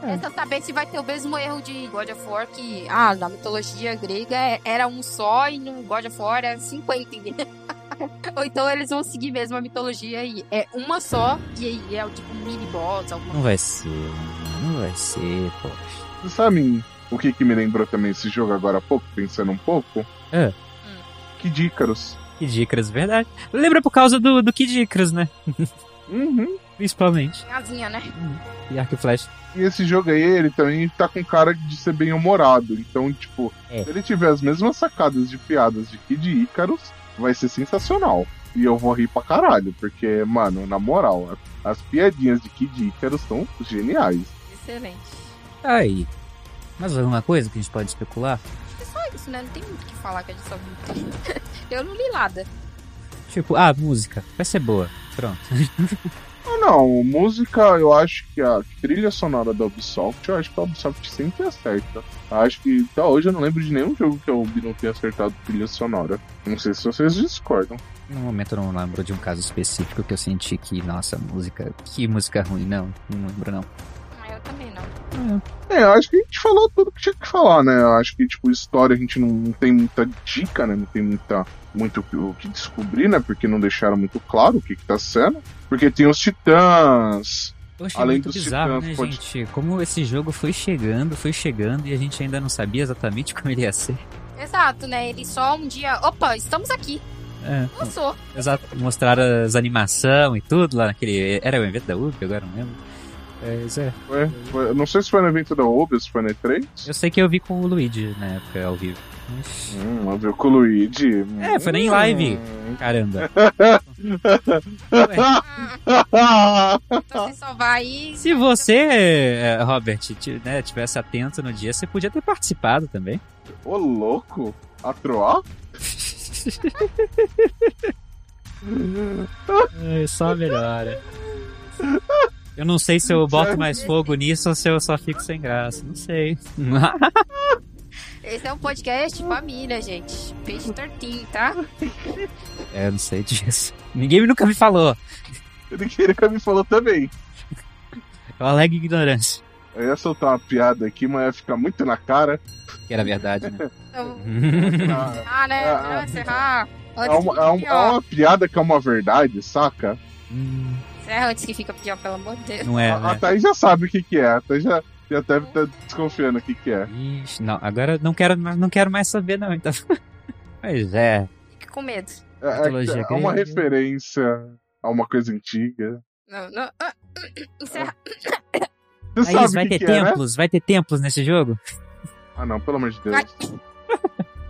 Tenta saber se vai ter o mesmo erro de God of War que, ah, na mitologia grega é- era um só e no God of War era 50, entendeu? Ou então eles vão seguir mesmo a mitologia e é uma só e aí é o tipo mini boss, alguma Não vai ser, mano, não vai ser, poxa. Vocês sabem o que, que me lembrou também esse jogo agora há pouco, pensando um pouco? É. Kid Icarus. Kid Icarus, verdade. Lembra por causa do, do Kid Icarus, né? Uhum. Principalmente. asinha, né? E Arco e Flash. E esse jogo aí, ele também tá com cara de ser bem humorado. Então, tipo, É. se ele tiver as mesmas sacadas de piadas de Kid Icarus, vai ser sensacional. E eu vou rir pra caralho, porque, mano, na moral, as piadinhas de Kid Icarus são geniais. Excelente. Aí. Mais alguma coisa que a gente pode especular? É só isso, né? Não tem muito o que falar que a gente só viu. Eu não li nada. Tipo, ah, música. Vai ser boa. Pronto. Ah, não, música, eu acho que a trilha sonora da Ubisoft, eu acho que a Ubisoft sempre acerta. Acho que até hoje eu não lembro de nenhum jogo que a Ubi não tenha acertado trilha sonora. Não sei se vocês discordam. No momento eu não lembro de um caso específico que eu senti que, nossa, música. Que música ruim. Não, não lembro não. É, eu acho que a gente falou tudo que tinha que falar, né? Eu acho que, tipo, história a gente não, não tem muita dica, né? Não tem muita, muito o que descobrir, né? Porque não deixaram muito claro o que, que tá sendo. Porque tem os titãs. Eu achei Além muito dos bizarro, titãs, né, pode- gente? Como esse jogo foi chegando, foi chegando e a gente ainda não sabia exatamente como ele ia ser. Exato, né? Ele só um dia. Opa, estamos aqui. É, Lançou. exato. Mostraram as animação e tudo lá naquele. Era o evento da Ubi, agora não lembro. É, isso é. Foi, não sei se foi no evento da Ubi, se foi no E3. Eu sei que eu vi com o Luigi na época ao vivo. Hum, viu com o Luigi. É, foi nem Hum. live. Caramba. Então você só vai. Se você, eh, Robert, né, tivesse atento no dia, você podia ter participado também. Ô, louco. A Troá? É, só melhora. Eu não sei se eu boto mais fogo nisso ou se eu só fico sem graça. Não sei. Esse é um podcast família, gente. Peixe tortinho, tá? é, eu não sei disso. Ninguém nunca me falou. Ele queria me falou também. Eu alego ignorância. Eu ia soltar uma piada aqui, mas ia ficar muito na cara. Que era verdade, né? Então, Ah, ah, né? Ah, Melhor encerrar. É uma, é, uma, é uma piada que é uma verdade, saca? Hum, Encerra antes que fica pior, pelo amor de Deus. não é, a, a né? Thaís já sabe o que, que é. A Thaís já, já deve estar desconfiando o que, que é. Ixi, não, agora eu não quero, mais- não quero mais saber, não. Então. Pois é. Fique com medo. É, é- é uma referência a uma coisa antiga. Não, não. ah, encerra. Você Thaís, sabe vai que, ter que é, né? templos? Vai ter templos nesse jogo? Ah, não, pelo amor de Deus. Vai.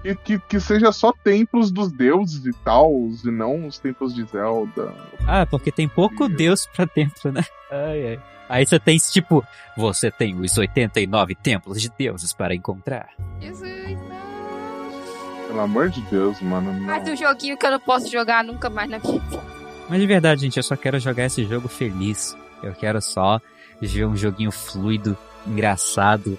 Que, que, que seja só templos dos deuses e tal, e não os templos de Zelda. Ah, porque tem pouco Sim. deus pra templo, né? Ai, ai. Aí você tem esse tipo, você tem os 89 templos de deuses para encontrar. Jesus, não. Pelo amor de Deus, mano. Não. Mais um joguinho que eu não posso jogar nunca mais na vida. Mas de verdade, gente, eu só quero jogar esse jogo feliz. Eu quero só ver um joguinho fluido, engraçado,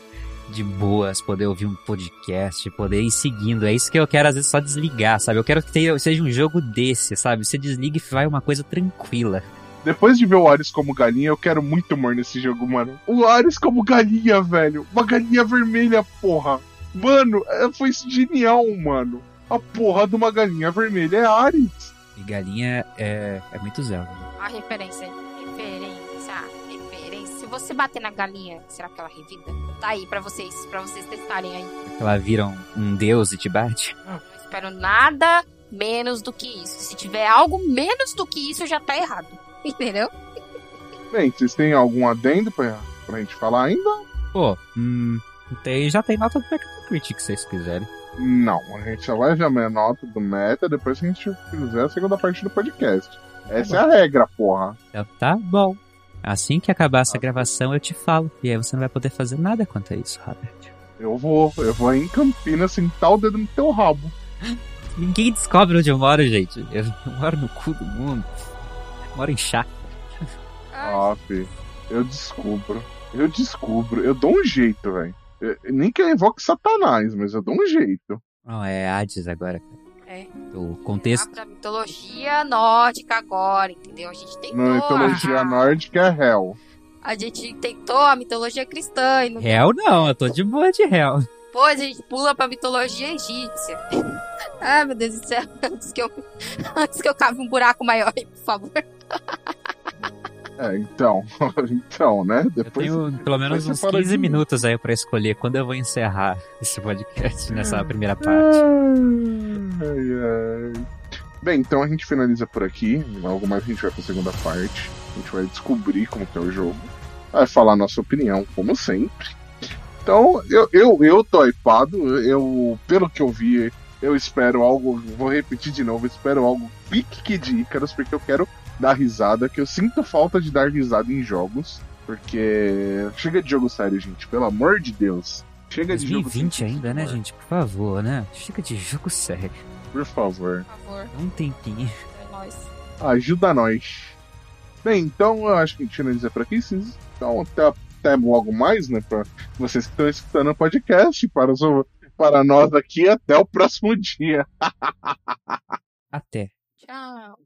de boas, poder ouvir um podcast, poder ir seguindo. É isso que eu quero, às vezes, só desligar, sabe? Eu quero que tenha- seja um jogo desse, sabe? Você desliga e vai uma coisa tranquila. Depois de ver o Ares como galinha, eu quero muito humor nesse jogo, mano. O Ares como galinha, velho. Uma galinha vermelha, porra. Mano, é- foi genial, mano. A porra de uma galinha vermelha é Ares. E galinha é, é muito Zelda. A referência. Referência. Você bater na galinha, será que ela revida? Tá aí pra vocês, pra vocês testarem aí. Ela vira um, um deus e te bate. Não espero nada menos do que isso. Se tiver algo menos do que isso, já tá errado. Entendeu? Bem, vocês têm algum adendo pra, pra gente falar ainda? Pô, hum, tem, já tem nota do Metacritic, se vocês quiserem. Não, a gente só vai ver a minha nota do meta depois que a gente fizer a segunda parte do podcast. Essa é a regra, porra. Então tá bom. Assim que acabar essa gravação, eu te falo. E aí você não vai poder fazer nada quanto a isso, Robert. Eu vou, eu vou aí em Campinas sentar o dedo no teu rabo. Ninguém descobre onde eu moro, gente. Eu moro no cu do mundo. Moro em chá. Ah, fi, eu descubro. Eu descubro. Eu dou um jeito, velho. Eu- Nem que eu invoque Satanás, mas eu dou um jeito. Não, é Hades agora, cara. É. O contexto. pra mitologia nórdica agora, entendeu? A gente tem Na mitologia nórdica é Hell. A gente tentou a mitologia cristã e não Real não, eu tô de boa de real. depois a gente pula pra mitologia egípcia. Ai, meu Deus do céu. Antes que eu, antes que eu cave um buraco maior aí, por favor. É, então. então, né? Eu Depois. tenho pelo menos uns fala 15 de mim. minutos aí pra escolher quando eu vou encerrar esse podcast nessa primeira parte. Ai, ai. Bem, então a gente finaliza por aqui. Algo mais a gente vai pra segunda parte. A gente vai descobrir como que é o jogo. Vai falar a nossa opinião, como sempre. Então, eu, eu, eu tô hypado. Eu, pelo que eu vi, eu espero algo. Vou repetir de novo, espero algo pique de Ícaros, porque eu quero dar risada, que eu sinto falta de dar risada em jogos. Porque chega de jogo sério, gente, pelo amor de Deus. Chega de jogo 2020 sem ainda, né, gente? Por favor, né? Chega de jogo sério. Por favor. Por favor, um tempinho. é nóis. Ajuda nós. Bem, então eu acho que a gente finaliza por aqui. sim. Então até, até logo mais, né? Para vocês que estão escutando o podcast, para, os, para nós aqui, até o próximo dia. Até. Tchau.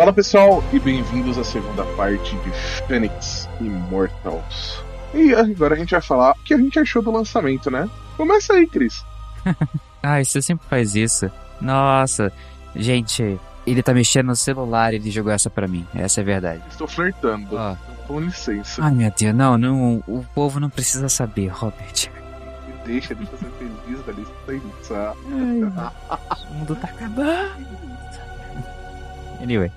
Fala pessoal e bem-vindos à segunda parte de Phoenix Immortals. E agora a gente vai falar o que a gente achou do lançamento, né? Começa aí, Cris. Ai, você sempre faz isso. Nossa, gente, ele tá mexendo no celular e ele jogou essa pra mim. Essa é a verdade. Estou flertando. Ó. Com licença. Ai, meu Deus, não, não, o povo não precisa saber, Robert. Me deixa, deixa eu ser feliz da licença. o mundo tá acabando. Anyway.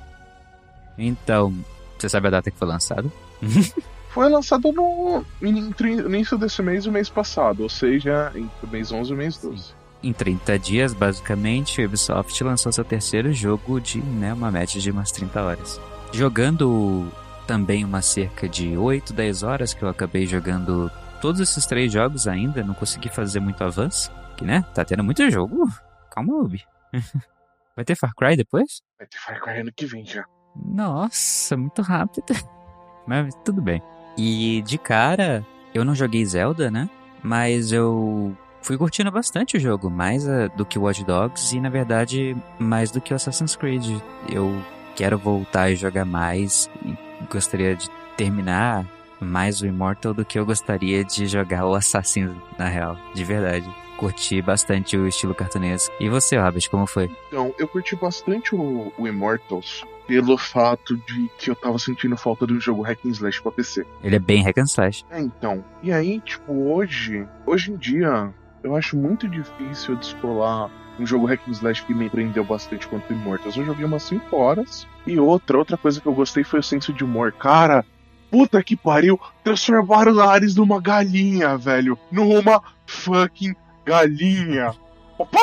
Então, você sabe a data que foi lançado? Foi lançado no entre início desse mês e o mês passado, ou seja, entre o mês 11 e o mês 12. Em 30 dias, basicamente, a Ubisoft lançou seu terceiro jogo de né, uma média de umas 30 horas. Jogando também umas cerca de 8, 10 horas, que eu acabei jogando todos esses três jogos ainda, não consegui fazer muito avanço, que né, tá tendo muito jogo. Calma, Ubi. Vai ter Far Cry depois? Vai ter Far Cry ano que vem já. Nossa, muito rápido. Mas tudo bem. E de cara, eu não joguei Zelda, né? Mas eu fui curtindo bastante o jogo, mais ah, do que o Watch Dogs e na verdade mais do que o Assassin's Creed. Eu quero voltar e jogar mais e gostaria de terminar mais o Immortal do que eu gostaria de jogar o Assassin na real, de verdade. Curti bastante o estilo cartunesco. E você, Robert, como foi? Então, eu curti bastante o, o Immortals pelo fato de que eu tava sentindo falta de um jogo hack and slash pra PC. Ele é bem hack and slash. É, então. E aí, tipo, hoje, hoje em dia, eu acho muito difícil descolar um jogo hack and slash que me prendeu bastante quanto Immortals. Eu joguei umas 5 horas. E outra, outra coisa que eu gostei foi o senso de humor. Cara, puta que pariu, transformaram a Ares numa galinha, velho. Numa fucking galinha. Opa!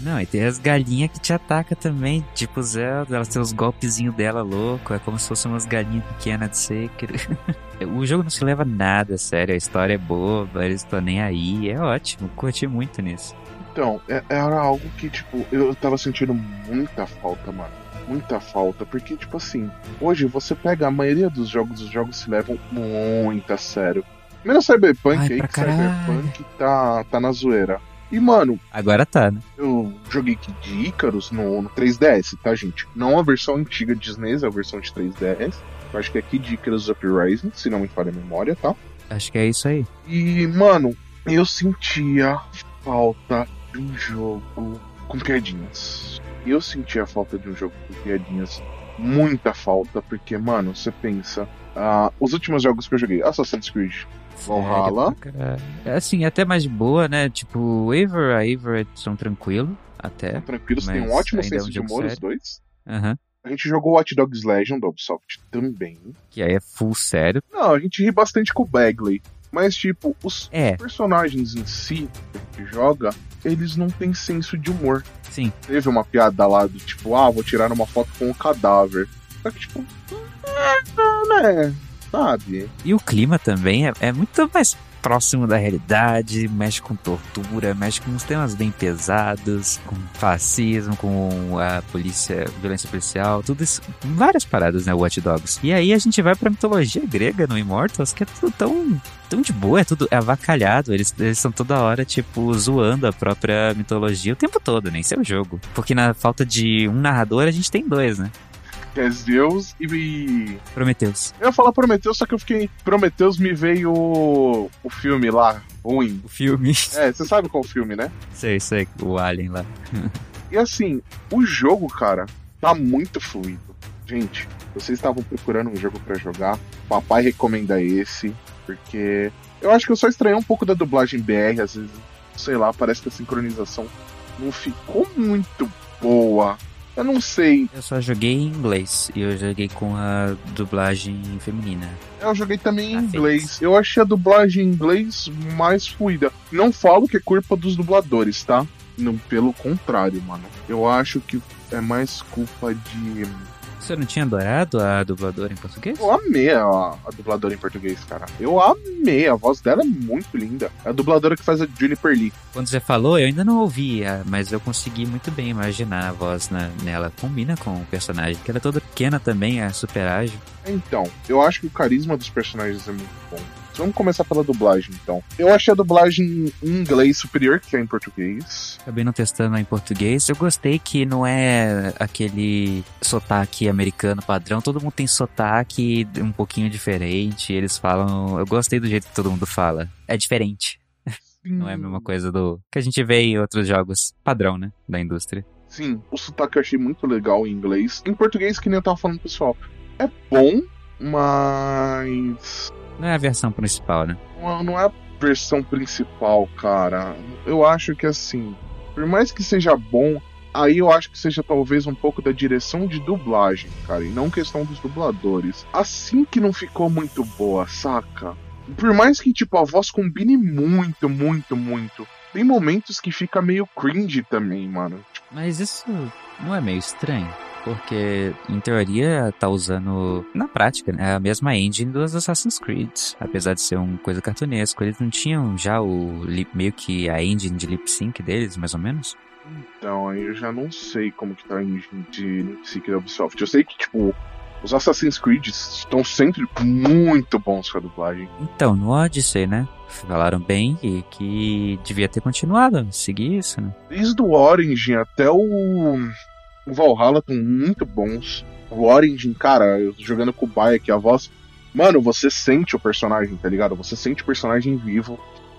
Não, e tem as galinhas que te atacam também, tipo Zelda, elas têm os golpezinhos dela louco, é como se fossem umas galinhas pequenas de seca. o jogo não se leva nada a sério, a história é boba, eles estão nem aí, é ótimo, curti muito nisso. Então, é- era algo que, tipo, eu tava sentindo muita falta, mano. Muita falta, porque, tipo assim, hoje você pega a maioria dos jogos, os jogos se levam muito a sério. Menos Cyberpunk Ai, aí, que caralho. Cyberpunk tá, tá na zoeira. E, mano, Agora tá, né? eu joguei aqui de Icarus no, no 3DS, tá, gente? Não a versão antiga de SNES, é a versão de 3DS. Eu acho que é aqui de Icarus Uprising, se não me falha a memória, tá? Acho que é isso aí. E, mano, eu sentia falta de um jogo com piadinhas. Eu sentia falta de um jogo com piadinhas. Muita falta, porque, mano, você pensa. ah, os últimos jogos que eu joguei, Assassin's Creed, Valhalla. É assim, até mais de boa, né? Tipo, Eivor, a Eivor são tranquilo, até. tranquilos, tem um ótimo ainda é um senso de humor, os sério. dois. Aham. A gente jogou Watch Dogs Legion da Ubisoft também. Que aí é full sério. Não, a gente ri bastante com o Bagley. Mas, tipo, os É, personagens em si que joga, eles não têm senso de humor. sim. Teve uma piada lá do tipo, ah, vou tirar uma foto com o cadáver. Só que, tipo, né? Sabe? E o clima também é, é muito mais próximo da realidade, mexe com tortura, mexe com uns temas bem pesados, com fascismo, com a polícia, violência policial, tudo isso, várias paradas, né, Watch Dogs. E aí a gente vai pra mitologia grega no Immortals, que é tudo tão tão de boa, é tudo é avacalhado. Eles estão toda hora, tipo, zoando a própria mitologia o tempo todo, nem seu jogo. Porque na falta de um narrador, a gente tem dois, né? Que é Zeus e. Prometeus. Eu ia falar Prometeus, só que eu fiquei. Prometeus me veio o, o filme lá, ruim. O filme. É, você sabe qual filme, né? sei, sei, o Alien lá. E assim, o jogo, cara, tá muito fluido. Gente, vocês estavam procurando um jogo pra jogar, papai recomenda esse, porque eu acho que eu só estranhei um pouco da dublagem BR, às vezes, sei lá, parece que a sincronização não ficou muito boa. Eu não sei. Eu só joguei em inglês e eu joguei com a dublagem feminina. Eu joguei também em Ah, inglês. Eu achei a dublagem em inglês mais fluida. Não falo que é culpa dos dubladores, tá? Não, pelo contrário, mano. Eu acho que é mais culpa de. Você não tinha adorado a dubladora em português? Eu amei a, a dubladora em português, cara. Eu amei. A voz dela é muito linda. É a dubladora que faz a Juniper Lee. Quando você falou, eu ainda não ouvia, mas eu consegui muito bem imaginar a voz na- nela. Combina com o personagem, porque ela é toda pequena também, é super ágil. Então, eu acho que o carisma dos personagens é muito bom. Vamos começar pela dublagem, então. Eu achei a dublagem em inglês superior que a em português. Acabei não testando em português. Eu gostei que não é aquele sotaque americano padrão. Todo mundo tem sotaque um pouquinho diferente. Eles falam. Eu gostei do jeito que todo mundo fala. É diferente. Não é a mesma coisa do que a gente vê em outros jogos padrão, né? Da indústria. Sim, o sotaque eu achei muito legal em inglês. Em português, que nem eu tava falando, pessoal, é bom, mas. Não é a versão principal, né? não- não é a versão principal, cara. Eu acho que assim, por mais que seja bom, aí eu acho que seja talvez um pouco da direção de dublagem, cara, e não questão dos dubladores. Assim que não ficou muito boa, saca? Por mais que, tipo, a voz combine muito, muito, muito. Tem momentos que fica meio cringe também, mano. Mas isso não é meio estranho? Porque, em teoria, tá usando, na prática, né, a mesma engine dos Assassin's Creed. Apesar de ser uma coisa cartunesco, eles não tinham já o meio que a engine de lip sync deles, mais ou menos? Então, aí eu já não sei como que tá a engine de lip sync da Ubisoft. Eu sei que, tipo, os Assassin's Creed estão sempre muito bons com a dublagem. Então, no Odyssey, né? Falaram bem e que devia ter continuado, seguir isso, né? Desde o Origin até o, o Valhalla estão muito bons. O Origin, cara, jogando com o Baia aqui, a voz. Mano, você sente o personagem, tá ligado? Você sente o personagem vivo.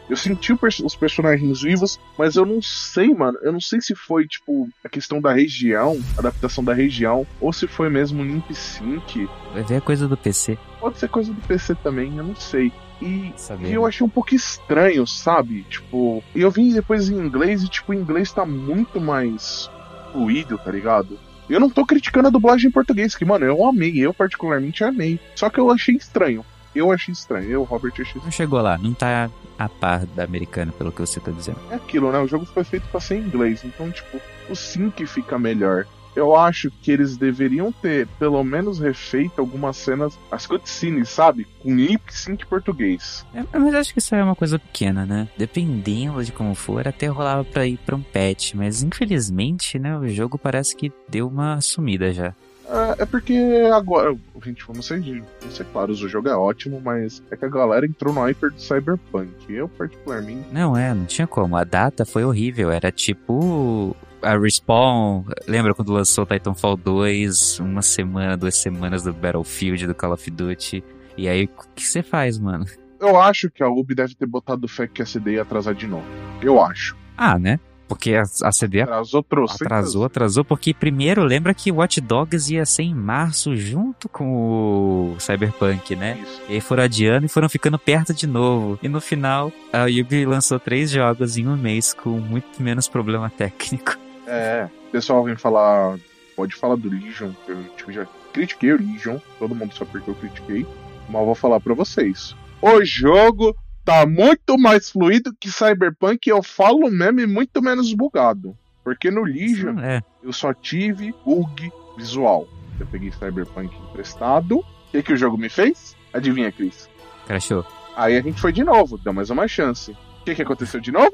Eu senti os personagens vivos, mas eu não sei, mano. Eu não sei se foi, tipo, a questão da região, adaptação da região, ou se foi mesmo limp sync. Vai ver a coisa do PC. Pode ser coisa do PC também, eu não sei. E, e eu né? achei um pouco estranho, sabe? Tipo, e eu vim depois em inglês e, tipo, o inglês tá muito mais fluido, tá ligado? Eu não tô criticando a dublagem em português, que, mano, eu amei, eu particularmente amei. Só que eu achei estranho. Eu achei estranho, eu, Robert, achei estranho. Não chegou lá, não tá a par da americana, pelo que você tá dizendo. É aquilo, né? O jogo foi feito pra ser em inglês, então, tipo, o sync fica melhor. Eu acho que eles deveriam ter, pelo menos, refeito algumas cenas, as cutscenes, sabe? Com lip sync português. É, mas acho que isso é uma coisa pequena, né? Dependendo de como for, até rolava pra ir pra um patch, mas infelizmente, né, o jogo parece que deu uma sumida já. É, é porque agora, gente, vamos ser, vamos ser claros, o jogo é ótimo, mas é que a galera entrou no hyper do Cyberpunk. Eu, particularmente, Não é, não tinha como. A data foi horrível, era tipo a Respawn, lembra quando lançou Titanfall 2, uma semana, duas semanas do Battlefield, do Call of Duty, e aí o que você faz, mano? eu acho que a Ubi deve ter botado fé que a CD ia atrasar de novo. Eu acho. Ah, né? Porque a, a CD Atrasou, trouxe. Atrasou, atrasou, porque primeiro lembra que Watch Dogs ia ser em março junto com o Cyberpunk, né? Isso. E aí foram adiando e foram ficando perto de novo. E no final, a Ubi lançou três jogos em um mês com muito menos problema técnico. É, o pessoal vem falar. Pode falar do Legion, eu tipo, já critiquei o Legion, todo mundo sabe porque eu critiquei, mas eu vou falar pra vocês. O jogo tá muito mais fluido que Cyberpunk, eu falo mesmo, e muito menos bugado. Porque no Legion É, eu só tive bug visual. Eu peguei Cyberpunk emprestado O que, que o jogo me fez? Adivinha, Cris? Crashou. Aí a gente foi de novo, deu mais uma chance. O que, que aconteceu de novo?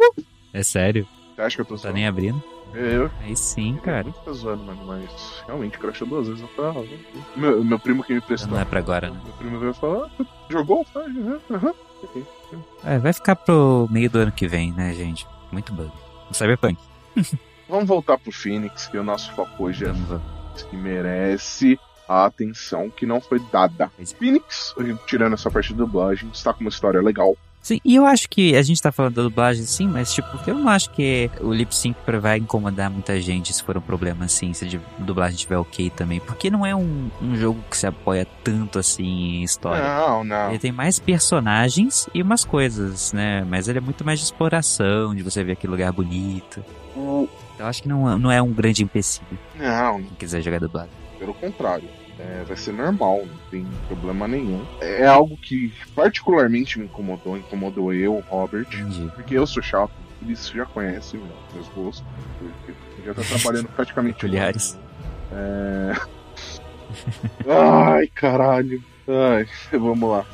É sério? Você acha que eu tô Tá nem abrindo? Eu. Aí sim, cara. Muito tá zoando, mano, mas realmente crashou duas vezes. Eu falei, ah, meu, meu primo que me prestou. Não é pra agora, né? Meu primo veio falar, ah, jogou? Falei, Aham. É, vai ficar pro meio do ano que vem, né, gente? Muito bug. No Cyberpunk. Vamos voltar pro Phoenix, que o nosso foco hoje é que merece a atenção que não foi dada. É. Phoenix, tirando essa parte de dublagem, está com uma história legal. Sim, e eu acho que a gente tá falando da dublagem, sim, mas tipo, eu não acho que o lip sync vai incomodar muita gente se for um problema assim, se a dublagem estiver ok também. Porque não é um, um jogo que se apoia tanto assim em história. Não, não. Ele tem mais personagens e umas coisas, né? Mas ele é muito mais de exploração, de você ver aquele lugar bonito. Então eu acho que não, não é um grande empecilho Não, quem quiser jogar dublado. pelo contrário. É, vai ser normal, não tem problema nenhum. É algo que particularmente me incomodou, incomodou eu, Robert, Entendi. porque eu sou chato, eles já conhecem meu- meus gostos, porque já tá trabalhando praticamente. Peculiares. É... Ai, caralho. Ai, vamos lá.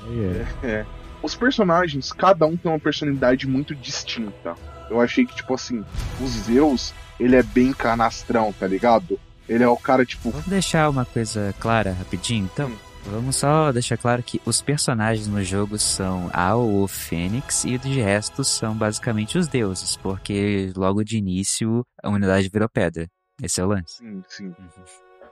É. Os personagens, cada um tem uma personalidade muito distinta. Eu achei que, tipo assim, o Zeus, ele é bem canastrão, tá ligado? Ele é o cara, tipo, Vamos deixar uma coisa clara rapidinho, então. Hum. Vamos só deixar claro que os personagens no jogo são a o Fênix e de resto são basicamente os deuses, porque logo de início a humanidade virou pedra. Esse é o lance. sim, sim.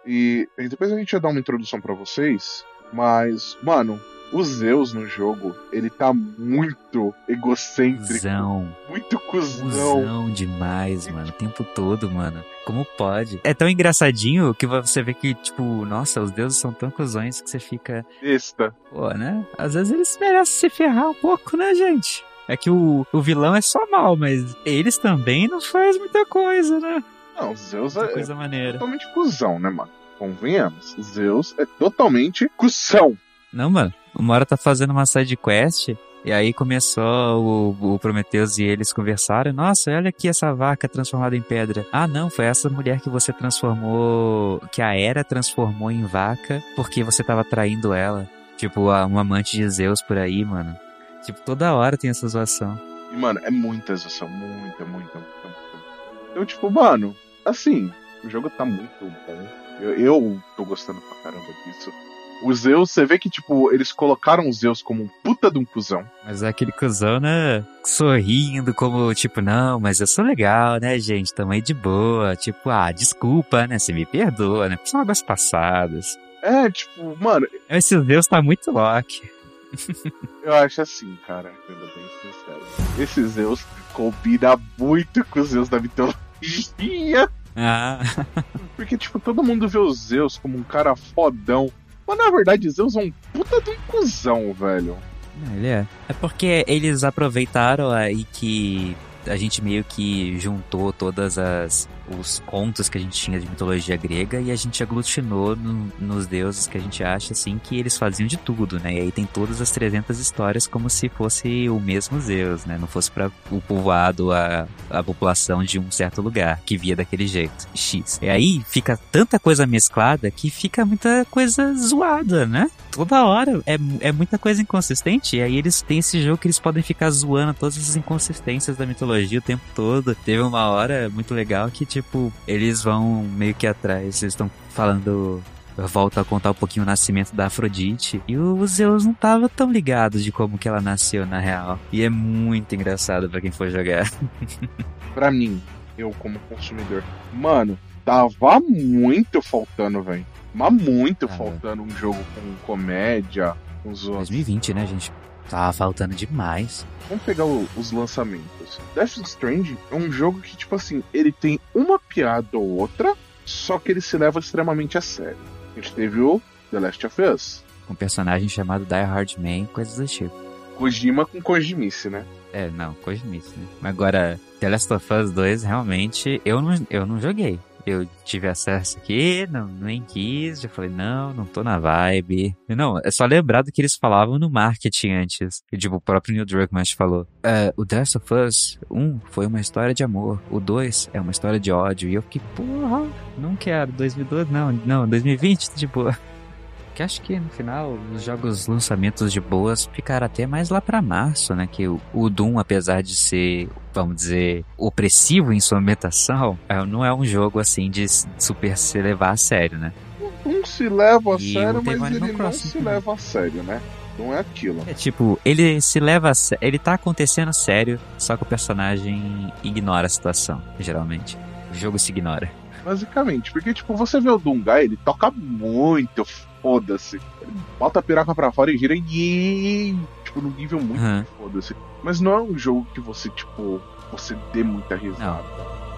E, e depois a gente vai dar uma introdução pra vocês, mas, mano, o Zeus no jogo, ele tá muito egocêntrico, Cusão, muito cuzão. cuzão demais, mano, o tempo todo, mano. Como pode? É tão engraçadinho que você vê que, tipo, nossa, os deuses são tão cuzões que você fica, Besta. Pô, né? Às vezes eles merecem se ferrar um pouco, né, gente? É que o, o vilão é só mal, mas eles também não fazem muita coisa, né? Não, Zeus é, coisa maneira. totalmente cuzão, né, mano? Convenhamos. Zeus é totalmente cuzão. Não, mano. O Mora tá fazendo uma side quest e aí começou o, o Prometheus e eles conversaram. Nossa, olha aqui essa vaca transformada em pedra. Ah, não, foi essa mulher que você transformou, que a Hera transformou em vaca porque você tava traindo ela. Tipo, um amante de Zeus por aí, mano. Tipo, toda hora tem essa zoação. E, mano, é muita exaustão, muita, muita, muita, muita. Então, tipo, mano, assim, o jogo tá muito bom. Eu, eu tô gostando pra caramba disso. O Zeus, você vê que, tipo, eles colocaram o Zeus como um puta de um cuzão. Mas é aquele cuzão, né? Sorrindo, como, tipo, não, mas eu sou legal, né, gente? Tamo aí de boa. Tipo, ah, desculpa, né? Você me perdoa, né? São águas passadas. É, tipo, mano, Esse Deus tá muito Loki. eu acho assim, cara, sendo bem sincero. Esse Zeus combina muito com os Zeus da mitologia. Ah, Porque, tipo, todo mundo vê o Zeus como um cara fodão. Mas na verdade, Zeus é um puta de um cuzão, velho. não, ele é. É porque eles aproveitaram aí que a gente meio que juntou todas as os contos que a gente tinha de mitologia grega e a gente aglutinou no- nos deuses que a gente acha assim que eles faziam de tudo, né? E aí tem todas as 300 histórias como se fosse o mesmo Zeus, né? Não fosse para o povoado a, a população de um certo lugar que via daquele jeito, X. E aí fica tanta coisa mesclada que fica muita coisa zoada, né? Toda hora é, é muita coisa inconsistente e aí eles têm esse jogo que eles podem ficar zoando todas as inconsistências da mitologia o tempo todo. Teve uma hora muito legal que, tipo, eles vão meio que atrás, eles estão falando. Volta a contar um pouquinho o nascimento da Afrodite. E o Zeus não tava tão ligado de como que ela nasceu na real. E é muito engraçado pra quem for jogar. Pra mim, eu como consumidor, mano, tava muito faltando, velho. Mas muito Tava. faltando um jogo com comédia, com os outros. 2020, né, gente? Tava faltando demais. Vamos pegar o- os lançamentos. Death Stranding é um jogo que, tipo assim, ele tem uma piada ou outra, só que ele se leva extremamente a sério. A gente teve o The Last of Us. Um personagem chamado Die Hard Man, coisas do tipo. Kojima com Kojimice, né? É, não, Cosmice, né? Mas agora, The Last of Us 2, realmente, eu não, eu não joguei. Eu tive acesso aqui, não, nem quis, já falei, não, não tô na vibe. Não, é só lembrar do que eles falavam no marketing antes. E, tipo, o próprio Neil Druckmann falou. "É, o Last of Us 1 foi uma história de amor. O 2 é uma história de ódio. E eu fiquei, porra, não quero. 2012, não, não, 2020, tipo... Que acho que no final os jogos lançamentos de boas ficaram até mais lá pra março, né? Que o, o Doom, apesar de ser, vamos dizer, opressivo em sua ambientação, é, não é um jogo assim de super se levar a sério, né? Um se leva a E sério, mas Animal ele não Crossing se também. leva a sério, né? Não é aquilo. É tipo, ele se leva a sé- ele tá acontecendo sério, só que o personagem ignora a situação, geralmente. O jogo se ignora. Basicamente, porque, tipo, você vê o Dungai, ele toca muito, foda-se. Bota a piroca pra fora e gira e. Tipo, num nível muito Aham. foda-se. Mas não é um jogo que você, tipo, você dê muita risada.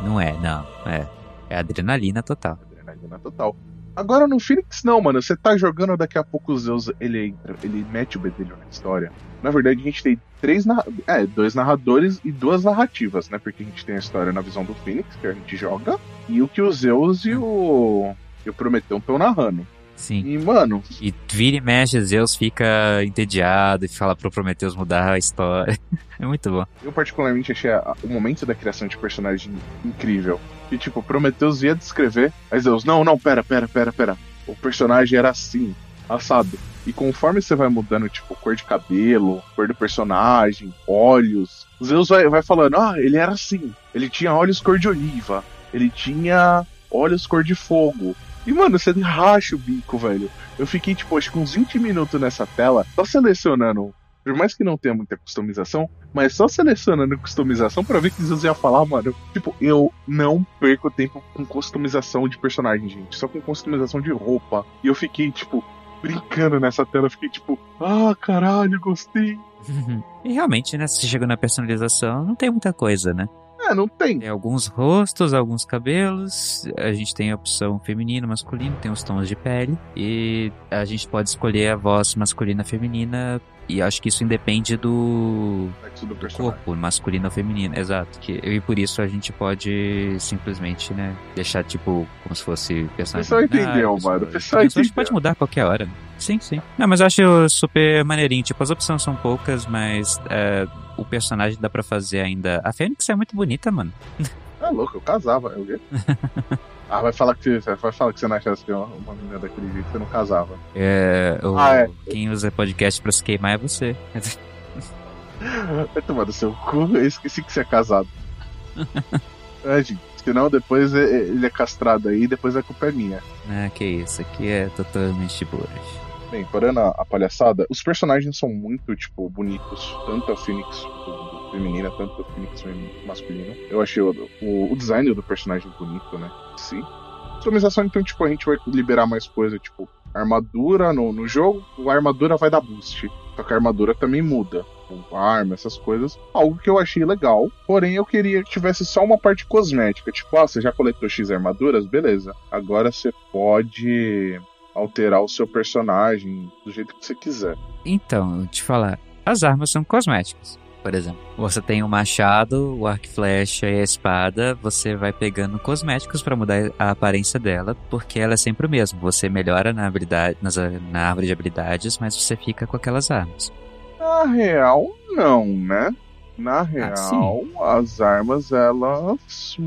Não é, não, é. É adrenalina total. Adrenalina total. Agora no Phoenix não, mano. Você tá jogando, daqui a pouco o Zeus ele entra, ele mete o bedelho na história. Na verdade, a gente tem três narra é, dois narradores e duas narrativas, né? Porque a gente tem a história na visão do Phoenix, que a gente joga, e o que o Zeus e o, e o Prometeu estão narrando. Sim. E, mano, E vira e mexe, Zeus fica entediado e fala pro Prometheus mudar a história. É muito bom. eu particularmente achei a- o momento da criação de personagem incrível. E tipo, Prometheus ia descrever, aí Zeus, não, não, pera, pera, pera, pera. O personagem era assim, assado. E conforme você vai mudando, tipo, cor de cabelo, cor do personagem, olhos, Zeus vai, vai falando, ah, ele era assim. Ele tinha olhos cor de oliva. Ele tinha olhos cor de fogo. E, mano, você racha o bico, velho. Eu fiquei, tipo, acho que uns 20 minutos nessa tela, só selecionando. Por mais que não tenha muita customização, mas só selecionando customização pra ver o que Zeus ia falar, mano. Tipo, eu não perco tempo com customização de personagem, gente. Só com customização de roupa. E eu fiquei, tipo, brincando nessa tela. Eu fiquei, tipo, ah, caralho, gostei. e realmente, né? Se chega na personalização, não tem muita coisa, né? É, não tem. Tem alguns rostos, alguns cabelos, a gente tem a opção feminino, masculino, tem os tons de pele, e a gente pode escolher a voz masculina, feminina, e acho que isso independe do, do do corpo, masculino ou feminino, exato. Que, e por isso a gente pode simplesmente, né, deixar tipo como se fosse personagem. pessoal entendeu, mano, pessoal A gente entendeu. pode mudar a qualquer hora. Sim, sim. Não, mas eu acho super maneirinho. Tipo, as opções são poucas, mas é, o personagem dá pra fazer ainda. A Fênix é muito bonita, mano. É louco, eu casava. Eu... quê? ah, vai falar que você vai falar que você não achasse que uma uma menina daquele jeito você não casava. É, o- Ah, é. Quem usa podcast pra se queimar é você. Vai tomar do seu cu, eu esqueci que você é casado. é, gente. Senão depois é- é- ele é castrado aí, depois a culpa é minha. ah, que isso. Aqui é totalmente boas. Bem, parando a, palhaçada, os personagens são muito, tipo, bonitos. Tanto a Phoenix do- do feminina, tanto a Phoenix masculino. Eu achei o, o, o design do personagem bonito, né? Sim. Customização, então, tipo, a gente vai liberar mais coisa, tipo, armadura no, no jogo, a armadura vai dar boost. Só que a armadura também muda. Com arma, essas coisas. Algo que eu achei legal. Porém, eu queria que tivesse só uma parte cosmética. Tipo, ah, você já coletou X armaduras? Beleza. Agora você pode alterar o seu personagem do jeito que você quiser. Então, eu te falar, as armas são cosméticas. Por exemplo, você tem o machado, o arco e flecha e a espada, você vai pegando cosméticos pra mudar a aparência dela, porque ela é sempre o mesmo. Você melhora na habilidade, nas- na árvore de habilidades, mas você fica com aquelas armas. Na real, não, né? Na real, Ah, as armas elas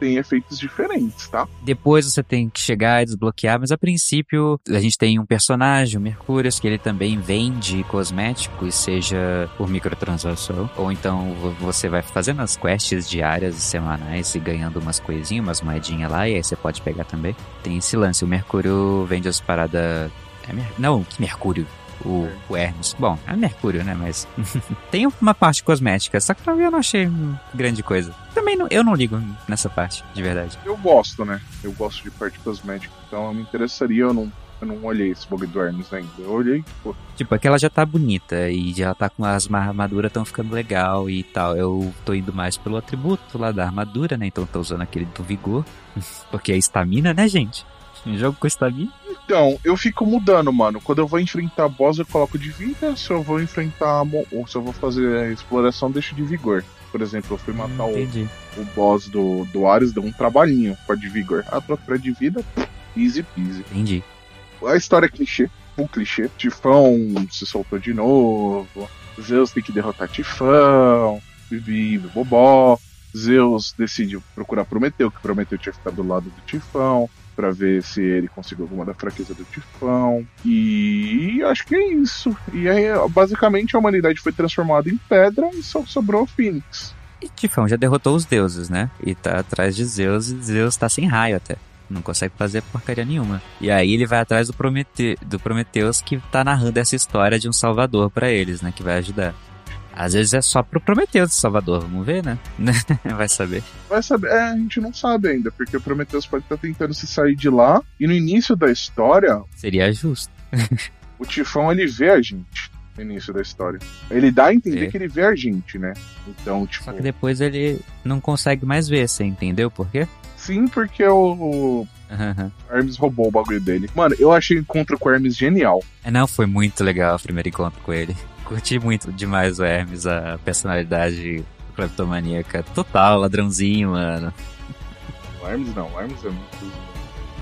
têm efeitos diferentes, tá? Depois você tem que chegar e desbloquear, mas a princípio a gente tem um personagem, o Mercúrios, que ele também vende cosméticos, seja por microtransação, ou então vo- você vai fazendo as quests diárias e semanais e ganhando umas coisinhas, umas moedinhas lá, e aí você pode pegar também. Tem esse lance, o Mercúrio vende as paradas. É Mer- Não, que Mercúrio? O, o Hermes. Bom, é Mercúrio, né? Mas tem uma parte cosmética, só que pra mim eu não achei grande coisa. Também não, eu não ligo nessa parte, de verdade. Eu gosto, né? Eu gosto de parte cosmética, então eu me interessaria, eu não, eu não olhei esse bug do Hermes ainda. Eu olhei, pô, Tipo, é que ela já tá bonita e já tá com as ma- armaduras tão ficando legal e tal. Eu tô indo mais pelo atributo lá da armadura, né? Então tô usando aquele do vigor. Porque é estamina, né, gente? Um jogo com estamina. Então, eu fico mudando, mano. Quando eu vou enfrentar boss, eu coloco de vida. Se eu vou enfrentar. Ou se eu vou fazer a exploração, deixo de vigor. Por exemplo, eu fui matar o, Entendi. o boss do, do Ares, deu um trabalhinho com a de vigor. Ah, procura de vida, easy peasy. Entendi. A história é clichê, full clichê. Tifão se soltou de novo. Zeus tem que derrotar Tifão. Bibi, bobó. Zeus decide procurar Prometeu, que Prometeu tinha ficado do lado do Tifão. Pra ver se ele conseguiu alguma da fraqueza do Tifão. E acho que é isso. E aí, basicamente, a humanidade foi transformada em pedra e só sobrou o Phoenix. E Tifão já derrotou os deuses, né? E tá atrás de Zeus e Zeus tá sem raio até. Não consegue fazer porcaria nenhuma. E aí ele vai atrás do, Promete do Prometeus que tá narrando essa história de um salvador para eles, né? Que vai ajudar. Às vezes é só pro Prometeus de Salvador, vamos ver, né? Vai saber. Vai saber. É, a gente não sabe ainda, porque o Prometeus pode estar tentando se sair de lá. E no início da história. Seria justo. o Tifão ele vê a gente no início da história. Ele dá a entender é. que ele vê a gente, né? Então, tipo. Só que depois ele não consegue mais ver, você entendeu por quê? Sim, porque o, o Uhum. Hermes roubou o bagulho dele. Mano, eu achei o encontro com o Hermes genial. É, não, foi muito legal o primeiro encontro com ele. Curti muito demais o Hermes, a personalidade cleptomaníaca. Total, ladrãozinho, mano. O Hermes não, o Hermes é muito.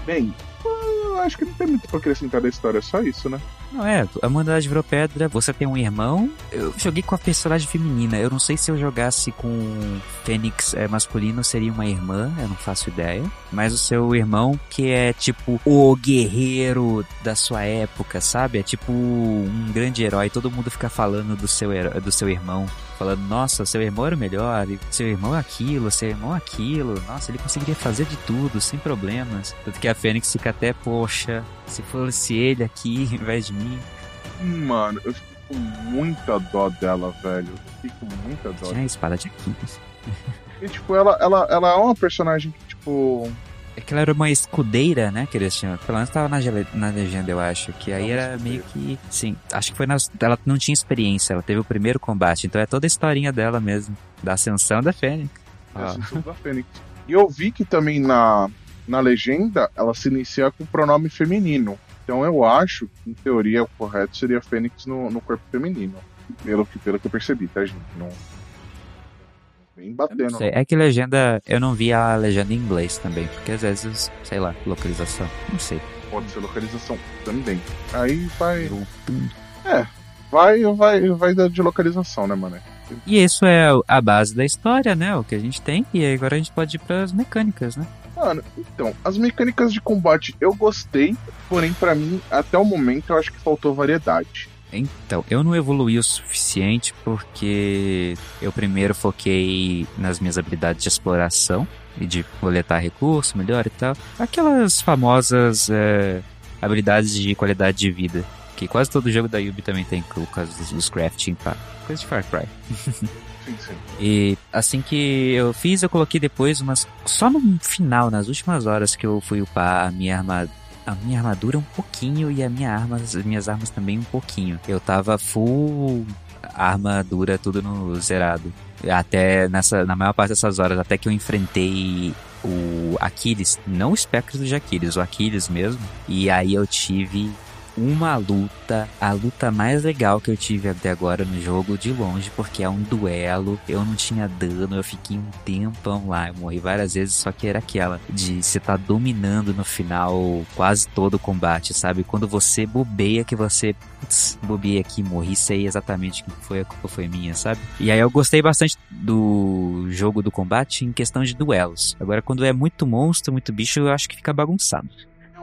Bem, eu acho que não tem muito pra acrescentar da história, é só isso, né? Não é, a humanidade virou pedra, você tem um irmão. Eu joguei com a personagem feminina. Eu não sei se eu jogasse com Fênix é, masculino seria uma irmã, eu não faço ideia. Mas o seu irmão, que é tipo o guerreiro da sua época, sabe? É tipo um grande herói. Todo mundo fica falando do seu, do seu irmão falando, nossa, seu irmão era o melhor, seu irmão é aquilo, seu irmão é aquilo, nossa, ele conseguiria fazer de tudo, sem problemas. Tanto que a Fênix fica até, poxa, se fosse ele aqui em vez de mim. Mano, eu fico com muita dó dela, velho. Eu fico com muita dó. Tinha a espada de Aquiles. E, tipo, ela, ela, ela é uma personagem que, tipo, é que ela era uma escudeira, né, que eles tinham. Pelo menos tava na, na legenda, eu acho. Que aí era meio que. Sim, acho que foi nas. Ela não tinha experiência, ela teve o primeiro combate. Então é toda a historinha dela mesmo. Da ascensão da Fênix. Da ascensão da Fênix. E eu vi que também na, na legenda ela se inicia com o pronome feminino. Então eu acho, em teoria, o correto seria Fênix no, no corpo feminino. Pelo que, pelo que eu percebi, tá, gente? Não, Bem batendo. É que legenda. Eu não vi a legenda em inglês também, porque às vezes, sei lá, localização. Não sei. Pode ser localização também. Aí vai. É, vai, vai, vai de localização, né, mano? E isso é a base da história, né? O que a gente tem. E agora a gente pode ir para as mecânicas, né? Mano, então, as mecânicas de combate eu gostei, porém para mim, até o momento, eu acho que faltou variedade. Então, eu não evoluí o suficiente porque eu primeiro foquei nas minhas habilidades de exploração e de coletar recursos melhor e tal. Aquelas famosas é, habilidades de qualidade de vida. Que quase todo jogo da Yubi também tem, por causa dos crafting, pá. Coisa de Far Cry. Sim, sim. E assim que eu fiz, eu coloquei depois umas. Só no final, nas últimas horas que eu fui upar a minha armadura a minha armadura um pouquinho e a minha arma, as minhas armas também um pouquinho. Eu tava full armadura tudo no zerado. Até nessa, na maior parte dessas horas, até que eu enfrentei o Aquiles, não o espectro de Aquiles, o Aquiles mesmo. E aí eu tive uma luta, a luta mais legal que eu tive até agora no jogo de longe, porque é um duelo, eu não tinha dano, eu fiquei um tempão lá, eu morri várias vezes, só que era aquela de você tá dominando no final quase todo o combate, sabe? Quando você bobeia que você bobeia aqui, morri, sei exatamente que foi, a culpa foi minha, sabe? E aí eu gostei bastante do jogo do combate em questão de duelos. Agora, quando é muito monstro, muito bicho, eu acho que fica bagunçado.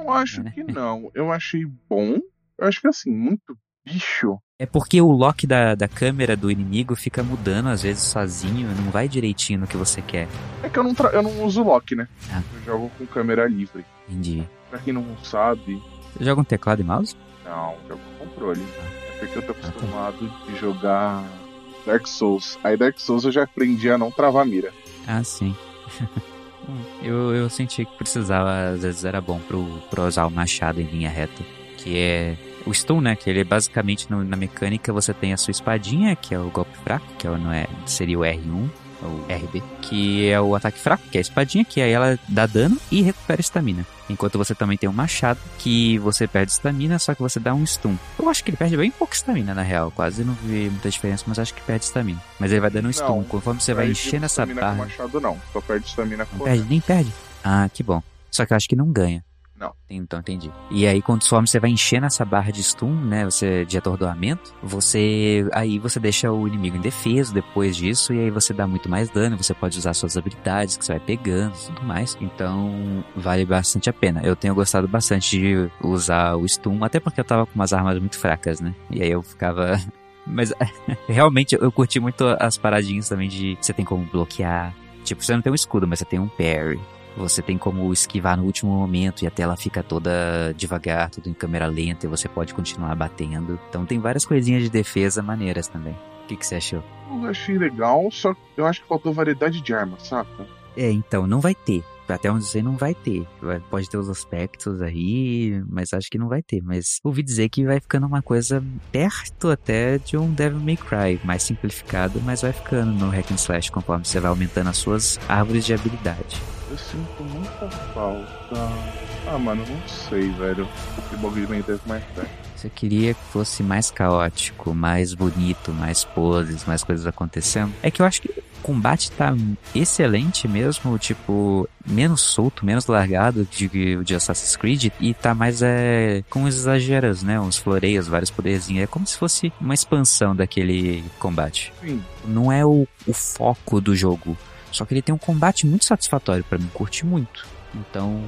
Eu acho né? que não. Eu achei bom. Eu acho que assim, muito bicho. É porque o lock da, da câmera do inimigo fica mudando às vezes sozinho, não vai direitinho no que você quer. É que eu não, eu não uso lock, né? Ah. Eu jogo com câmera livre. Entendi. Pra quem não sabe. Você joga um teclado e mouse? Não, jogo com controle. É porque eu tô acostumado ah, tá. de jogar Dark Souls. Aí Dark Souls eu já aprendi a não travar mira. Ah, sim. Eu, eu senti que precisava, às vezes era bom pro, pro usar o machado em linha reta. Que é o stun, né? Que ele é basicamente no, na mecânica você tem a sua espadinha, que é o golpe fraco, que é, não é, seria o R1 ou RB, que é o ataque fraco, que é a espadinha, que aí ela dá dano e recupera estamina. Enquanto você também tem o machado, que você perde estamina, só que você dá um stun. Eu acho que ele perde bem pouca estamina, na real. Quase não vi muita diferença, mas acho que perde estamina. Mas ele vai dando um stun. Não, Conforme você vai enchendo essa barra. Com machado não, só perde estamina com. Perde, nem perde. Ah, que bom. Só que eu acho que não ganha. Não. Então, entendi. E aí, some, você vai enchendo essa barra de stun, né? Você, de atordoamento. Você. Aí você deixa o inimigo indefeso depois disso. E aí você dá muito mais dano. Você pode usar suas habilidades que você vai pegando e tudo mais. Então, vale bastante a pena. Eu tenho gostado bastante de usar o stun. Até porque eu tava com umas armas muito fracas, né? E aí eu ficava. Mas realmente eu curti muito as paradinhas também de você tem como bloquear. Tipo, você não tem um escudo, mas você tem um parry. Você tem como esquivar no último momento e a tela fica toda devagar, tudo em câmera lenta e você pode continuar batendo. Então tem várias coisinhas de defesa maneiras também. O que, que você achou? Eu achei legal, só que eu acho que faltou variedade de armas, saca? É, então, não vai ter. Até onde sei não vai ter. Vai- Pode ter os aspectos aí, mas acho que não vai ter. Mas ouvi dizer que vai ficando uma coisa perto até de um Devil May Cry, mais simplificado, mas vai ficando no hack and slash conforme você vai aumentando as suas árvores de habilidade. Eu sinto muita falta. Ah, mano, não sei, velho. Esse bagulho de Devil May Cry. Você queria que fosse mais caótico, mais bonito, mais poses, mais coisas acontecendo. É que eu acho que o combate tá excelente mesmo, tipo, menos solto, menos largado de, de Assassin's Creed e tá mais é, com os exageros, né? Uns floreios, vários poderzinhos. É como se fosse uma expansão daquele combate. Sim, Não é o, o foco do jogo. Só que ele tem um combate muito satisfatório pra mim, curti muito. Então,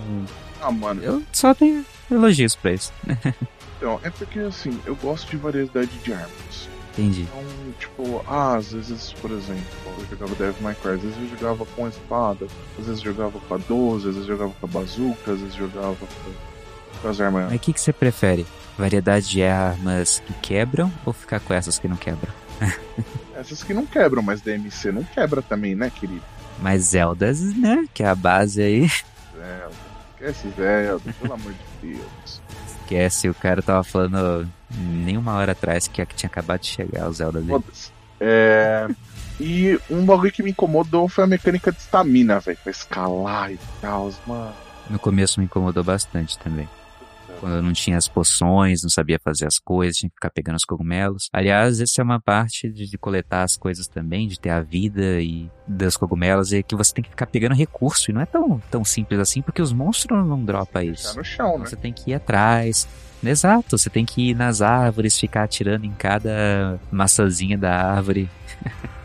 ah, mano. eu só tenho elogios pra isso. Então, é porque assim, eu gosto de variedade de armas. Entendi. Então, tipo, ah, às vezes, por exemplo, eu jogava Devil May Cry, às vezes eu jogava com a espada, às vezes eu jogava com a 12, às vezes eu jogava com a bazuca, às vezes eu jogava com, com as armas. Mas o que, que você prefere? Variedade de armas que quebram ou ficar com essas que não quebram? Essas que não quebram, mas DMC não quebra também, né, querido? Mas Zeldas, né? Que é a base aí. Zelda. Esquece Zelda, pelo amor de Deus. Esquece, o cara tava falando nem uma hora atrás que tinha acabado de chegar o Zelda dele. É. E um bagulho que me incomodou foi a mecânica de estamina, velho. Pra escalar e tal, mano. No começo me incomodou bastante também. Quando eu não tinha as poções, não sabia fazer as coisas, tinha que ficar pegando os cogumelos. Aliás, essa é uma parte de, de coletar as coisas também, de ter a vida e dos cogumelos, e que você tem que ficar pegando recurso. E não é tão, tão simples assim, porque os monstros não dropam Tá isso. no chão, né? Você tem que ir atrás. Exato, você tem que ir nas árvores, ficar atirando em cada maçãzinha da árvore.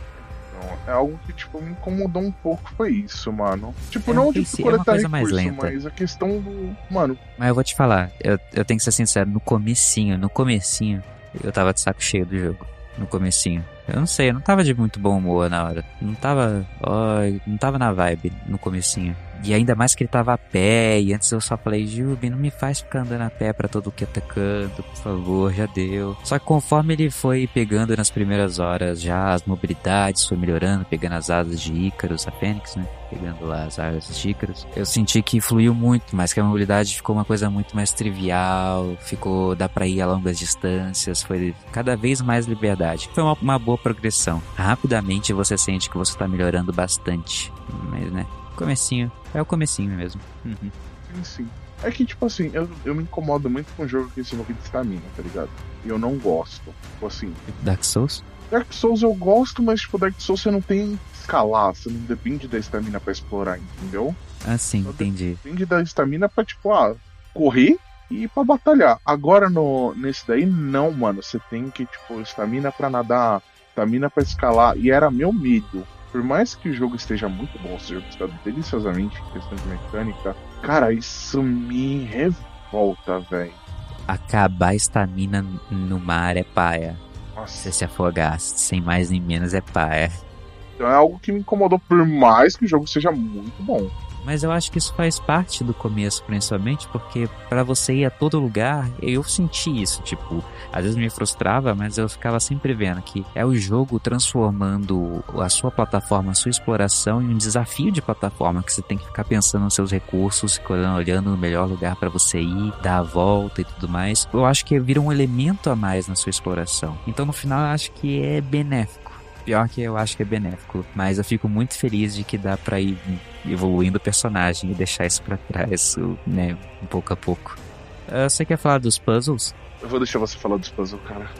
É algo que, tipo, me incomodou um pouco, foi isso, mano. Tipo, É, não de é coletar uma coisa mais lenta. mas a questão do. Mano, Mas eu vou te falar, eu, eu tenho que ser sincero, no comecinho, no comecinho, eu tava de saco cheio do jogo. No comecinho. Eu não sei, eu não tava de muito bom humor na hora. Não tava, ó, não tava na vibe no comecinho. E ainda mais que ele tava a pé, e antes eu só falei, Jubi, não me faz ficar andando a pé pra todo que é canto, por favor, já deu. Só que conforme ele foi pegando nas primeiras horas já as mobilidades, foi melhorando, pegando as asas de Ícaros, a Fênix, né? Pegando lá as asas de Ícaros. Eu senti que fluiu muito, mas que a mobilidade ficou uma coisa muito mais trivial, ficou, dá pra ir a longas distâncias, foi cada vez mais liberdade. Foi uma, uma boa progressão. Rapidamente você sente que você tá melhorando bastante. Mas, né? Comecinho. É o comecinho mesmo. Uhum. sim, sim. É que, tipo assim, eu, eu me incomodo muito com um jogo que bagulho de estamina, tá ligado? E eu não gosto. Tipo assim, Dark Souls? Dark Souls eu gosto, mas, tipo, Dark Souls você não tem que escalar, você não depende da estamina pra explorar, entendeu? Ah, sim, entendi. Depende da estamina pra, tipo, ah, correr e ir pra batalhar. Agora no, nesse daí, não, mano. Você tem que, tipo, estamina pra nadar, estamina pra escalar. E era meu medo. Por mais que o jogo esteja muito bom, o jogo está deliciosamente em questão de mecânica, cara, isso me revolta, velho. Acabar a estamina no mar é paia. Nossa. Você se afogar sem mais nem menos é paia. Então é algo que me incomodou, por mais que o jogo seja muito bom. Mas eu acho que isso faz parte do começo, principalmente, porque pra você ir a todo lugar, eu senti isso. Tipo, às vezes me frustrava, mas eu ficava sempre vendo que é o jogo transformando a sua plataforma, a sua exploração em um desafio de plataforma, que você tem que ficar pensando nos seus recursos, olhando no melhor lugar pra você ir, dar a volta e tudo mais. Eu acho que vira um elemento a mais na sua exploração. Então, no final, eu acho que é benéfico. Pior que eu acho que é benéfico, mas eu fico muito feliz de que dá pra ir evoluindo o personagem e deixar isso pra trás, né, um pouco a pouco. Ah, você quer falar dos puzzles? Eu vou deixar você falar dos puzzles, cara.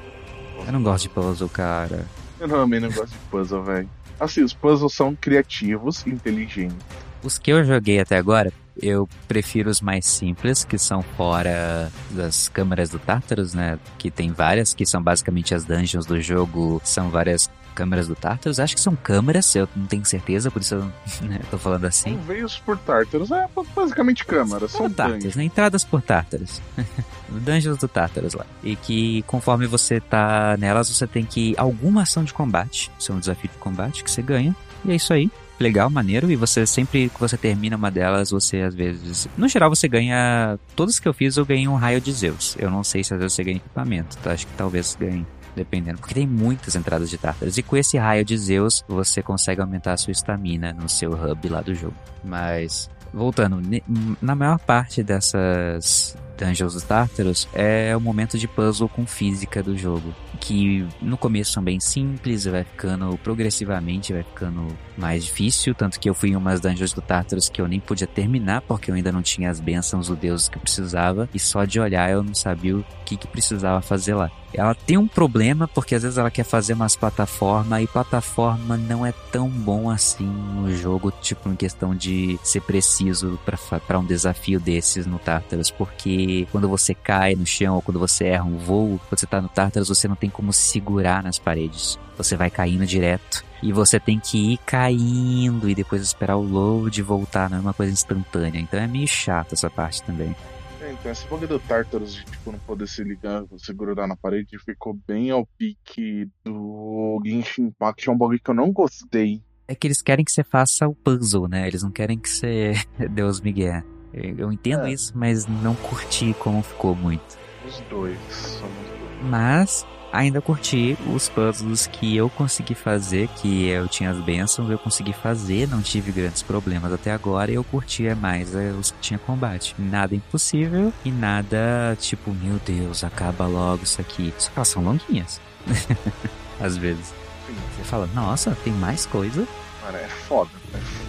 Eu não gosto de puzzle, cara. Eu também não gosto de puzzle, velho. Assim, os puzzles são criativos, inteligentes. Os que eu joguei até agora, Eu prefiro os mais simples, que são fora das câmaras do Tartarus, né? Que tem várias, que são basicamente as dungeons do jogo, são várias câmeras do Tartarus. Acho que são câmeras, eu não tenho certeza, por isso eu né, tô falando assim. Veios por Tartarus é basicamente câmeras, são Tartarus, né? Entradas por Tartarus. Dungeons do Tartarus lá. E que conforme você tá nelas, você tem que alguma ação de combate. Isso é um desafio de combate que você ganha. E é isso aí. Legal, maneiro. E você sempre que você termina uma delas, você às vezes. No geral, você ganha. Todas que eu fiz, eu ganhei um raio de Zeus. Eu não sei se às vezes você ganha equipamento. Tá? Acho que talvez ganhe. Dependendo, porque tem muitas entradas de Tartarus. E com esse raio de Zeus, você consegue aumentar a sua estamina no seu hub lá do jogo. Mas, voltando, na maior parte dessas Dungeons dos Tartarus é o momento de puzzle com física do jogo. Que no começo são bem simples, vai ficando progressivamente, vai ficando mais difícil. Tanto que eu fui em umas Dungeons do Tartarus que eu nem podia terminar, porque eu ainda não tinha as bênçãos do deus que eu precisava. E só de olhar eu não sabia o que, que precisava fazer lá. Ela tem um problema, porque às vezes ela quer fazer umas plataformas, e plataforma não é tão bom assim no jogo, tipo, em questão de ser preciso para um desafio desses no Tartarus, porque quando você cai no chão ou quando você erra um voo, quando você tá no Tartarus, você não tem como segurar nas paredes. Você vai caindo direto. E você tem que ir caindo e depois esperar o load voltar, não é uma coisa instantânea. Então é meio chato essa parte também. É, então, esse bug do Tartarus de tipo, não poder se ligar, você grudar na parede, ficou bem ao pique do Genshin Impact. É um bug que eu não gostei. É que eles querem que você faça o puzzle, né? Eles não querem que você Deus Miguel. Eu entendo É. isso, mas não curti como ficou muito. Os dois. Somos dois. Mas ainda curti os puzzles que eu consegui fazer, que eu tinha as bênçãos, eu consegui fazer, não tive grandes problemas até agora, e eu curtia mais é, os que tinha combate. Nada impossível e nada tipo, meu Deus, acaba logo isso aqui. Só que elas são longuinhas. Às vezes. Sim, Você fala, nossa, tem mais coisa. cara, é foda. É foda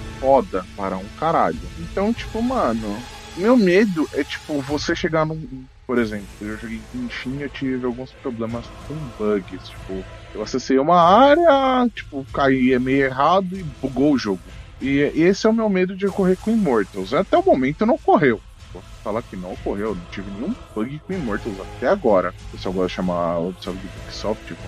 para um caralho. Então, tipo, mano, meu medo é, tipo, você chegar num. Por exemplo, eu joguei Genshin e tive alguns problemas com bugs. Tipo, eu acessei uma área, tipo, caí meio errado e bugou o jogo. E esse é o meu medo de ocorrer com Immortals. Até o momento não ocorreu. Vou falar que não ocorreu, não tive nenhum bug com Immortals até agora. O pessoal gosta de chamar o pessoal de Ubisoft, tipo,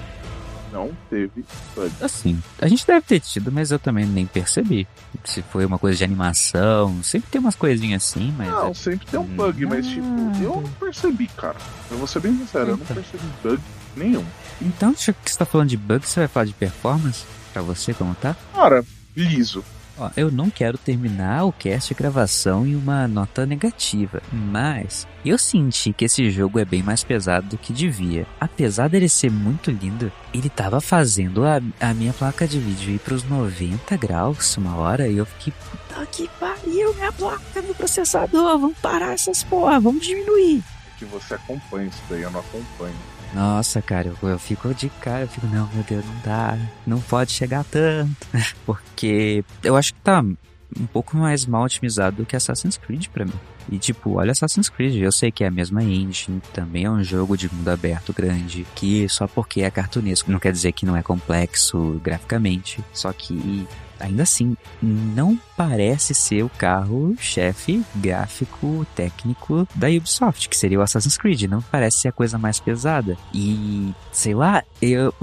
não teve bug. Assim, a gente deve ter tido, mas eu também nem percebi. Se foi uma coisa de animação, sempre tem umas coisinhas assim, mas. Não, é- sempre tem um bug, mas tipo, eu não percebi, cara. Eu vou ser bem sincero, eu não Eita. percebi bug nenhum. Então, já que você tá falando de bug, você vai falar de performance? Pra você, como tá? Cara, liso. Ó, eu não quero terminar o cast de gravação em uma nota negativa, mas eu senti que esse jogo é bem mais pesado do que devia. Apesar dele ser muito lindo, ele tava fazendo a, a minha placa de vídeo ir pros 90 graus uma hora e eu fiquei, puta que pariu, minha placa do processador, vamos parar essas porra, vamos diminuir. É que você acompanha isso daí, eu não acompanho. Nossa, cara, eu, eu fico de cara, eu fico, não, meu Deus, não dá, não pode chegar tanto. Porque eu acho que tá um pouco mais mal otimizado do que Assassin's Creed pra mim. E tipo, olha Assassin's Creed, eu sei que é a mesma engine, também é um jogo de mundo aberto grande, que só porque é cartunesco não quer dizer que não é complexo graficamente, só que ainda assim não parece ser o carro-chefe gráfico técnico da Ubisoft, que seria o Assassin's Creed, não parece ser a coisa mais pesada. E sei lá, eu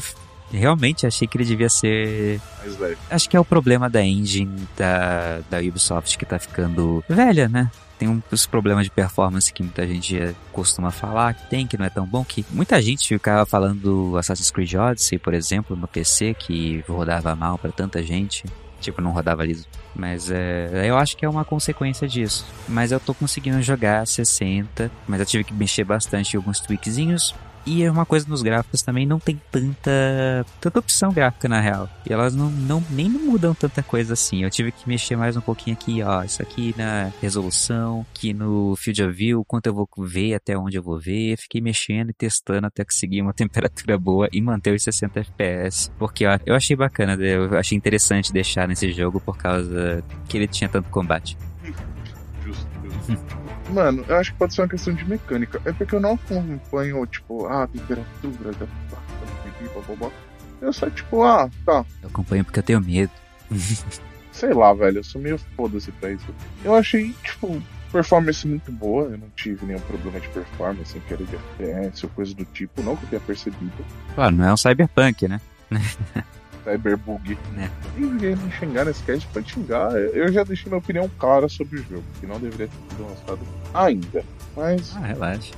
realmente achei que ele devia ser Mas, velho, Acho que é o problema da engine da, da Ubisoft que tá ficando velha, né? Tem uns problemas de performance que muita gente costuma falar que tem, que não é tão bom, que muita gente ficava falando do Assassin's Creed Odyssey, por exemplo, no PC, que rodava mal pra tanta gente. Tipo, não rodava liso. Mas é, eu acho que é uma consequência disso. Mas eu tô conseguindo jogar 60, mas eu tive que mexer bastante em alguns tweakzinhos. E é uma coisa nos gráficos também, não tem tanta, tanta opção gráfica na real. E elas não, não nem mudam tanta coisa assim. Eu tive que mexer mais um pouquinho aqui, ó. Isso aqui na resolução, aqui no Field of View, quanto eu vou ver, até onde eu vou ver. Fiquei mexendo e testando até conseguir uma temperatura boa e manter os 60 FPS. Porque ó, eu achei bacana, eu achei interessante deixar nesse jogo por causa que ele tinha tanto combate. justo, justo. Mano, eu acho que pode ser uma questão de mecânica. É porque eu não acompanho, tipo, ah, a temperatura da placa. Eu só, tipo, ah, tá. Eu acompanho porque eu tenho medo. Sei lá, velho, eu sou meio foda-se pra isso. Eu achei, tipo, Performance muito boa, eu não tive nenhum problema de performance em queda de FPS ou coisa do tipo, não que eu tenha percebido. Claro, não é um cyberpunk, né? Cyberbug. É. Ninguém me xingar nesse cast pode xingar. Eu já deixei minha opinião clara sobre o jogo, que não deveria ter sido lançado ainda. Mas Ah, relaxa.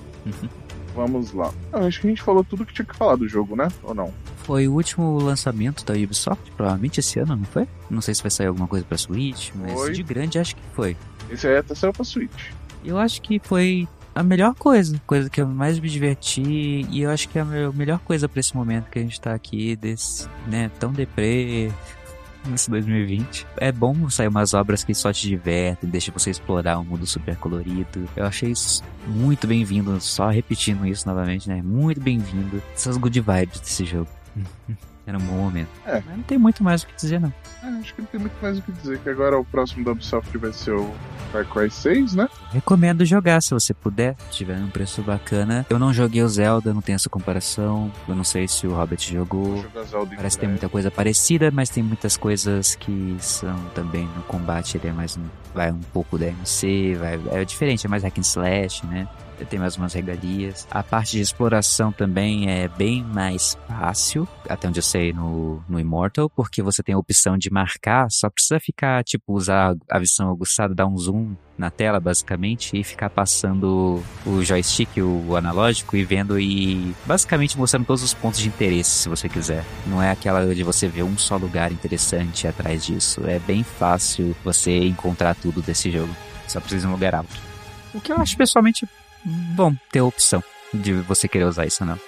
vamos lá. Ah, acho que a gente falou tudo que tinha que falar do jogo, né? Ou não? Foi o último lançamento da Ubisoft, provavelmente esse ano, não foi? Não sei se vai sair alguma coisa pra Switch, mas Foi. de grande acho que foi. Esse aí até saiu pra Switch. Eu acho que foi a melhor coisa, coisa que eu mais me diverti e eu acho que é a me- melhor coisa pra esse momento que a gente tá aqui, desse, né, tão deprê nesse 2020. É bom sair umas obras que só te divertem, deixa você explorar um mundo super colorido. Eu achei isso muito bem-vindo, só repetindo isso novamente, né, muito bem-vindo. Essas good vibes desse jogo. Era um bom momento. É. Mas não tem muito mais o que dizer, não. Ah, acho que não tem muito mais o que dizer, que agora o próximo da Ubisoft vai ser o Far Cry 6, né? Recomendo jogar se você puder, tiver um preço bacana. Eu não joguei o Zelda, não tenho essa comparação. Eu não sei se o Vou jogou. Parece que tem muita coisa parecida, mas tem muitas coisas que são também no combate. Ele é mais um, vai um pouco da MC, vai, é diferente, é mais hack and slash, né? Tem mais umas regalias. A parte de exploração também é bem mais fácil, até onde eu sei no, no Immortal, porque você tem a opção de marcar, só precisa ficar, tipo, usar a visão aguçada, dar um zoom na tela, basicamente, e ficar passando o joystick, o analógico, e vendo e basicamente mostrando todos os pontos de interesse, se você quiser. Não é aquela de você ver um só lugar interessante atrás disso. É bem fácil você encontrar tudo desse jogo. Só precisa de um lugar alto. O que eu acho pessoalmente bom ter a opção de você querer usar isso ou não.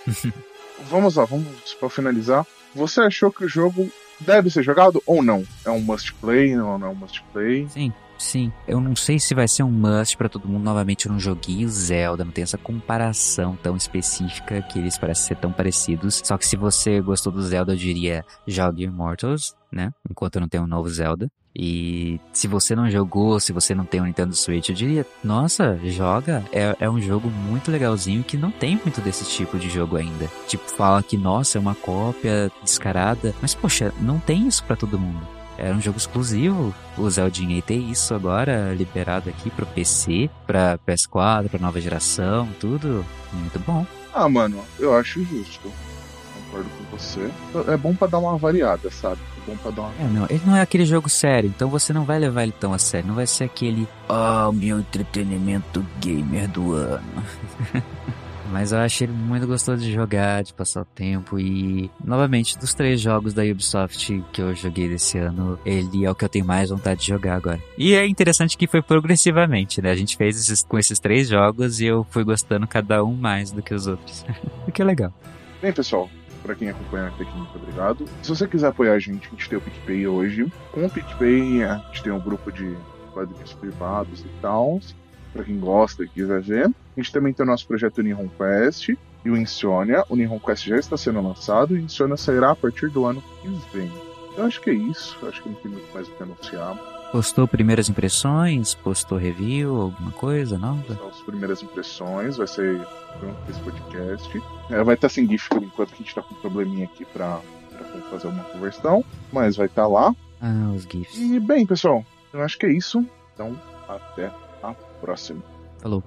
Vamos lá, vamos pra finalizar. Você achou que o jogo deve ser jogado ou não? É um must play ou não é um must play? Sim, sim. Eu não sei se vai ser um must pra todo mundo. Novamente, eu não joguei o Zelda, não tem essa comparação tão específica que eles parecem ser tão parecidos. Só que se você gostou do Zelda, eu diria jogue Immortals, né? Enquanto não tem um novo Zelda. E se você não jogou, se você não tem um Nintendo Switch, eu diria, nossa, joga. É, é um jogo muito legalzinho que não tem muito desse tipo de jogo ainda. Tipo, fala que, nossa, é uma cópia descarada. Mas, poxa, não tem isso pra todo mundo. Era um jogo exclusivo. O Zeldinha aí tem isso agora liberado aqui pro PC, pra PS4, pra nova geração, tudo. Muito bom. Ah, mano, eu acho justo. Concordo com você. É bom pra dar uma variada, sabe? É bom pra dar uma. É, não, ele não é aquele jogo sério, então você não vai levar ele tão a sério. Não vai ser aquele, oh, meu entretenimento gamer do ano. Mas eu achei ele muito gostoso de jogar, de passar o tempo e, novamente, dos três jogos da Ubisoft que eu joguei desse ano, ele é o que eu tenho mais vontade de jogar agora. E é interessante que foi progressivamente, né? A gente fez esses, com esses três jogos e eu fui gostando cada um mais do que os outros. o que é legal. Bem, pessoal, pra quem acompanha até aqui, muito obrigado. Se você quiser apoiar a gente, a gente tem o PicPay hoje. Com o PicPay, a gente tem um grupo de quadrinhos privados e tal. Pra quem gosta e quiser ver. A gente também tem o nosso projeto Nihon Quest e o Insônia. O Nihon Quest já está sendo lançado e o Insônia sairá a partir do ano que vem. Eu acho que é isso. Acho que não tem muito mais o que anunciar. Postou primeiras impressões, postou review, alguma coisa nova? As primeiras impressões, vai ser pronto esse podcast. É, vai estar sem GIF por enquanto, que a gente tá com um probleminha aqui pra fazer uma conversão, mas vai estar lá. Ah, os GIFs. E bem, pessoal, eu acho que é isso. Então, até a próxima. Falou.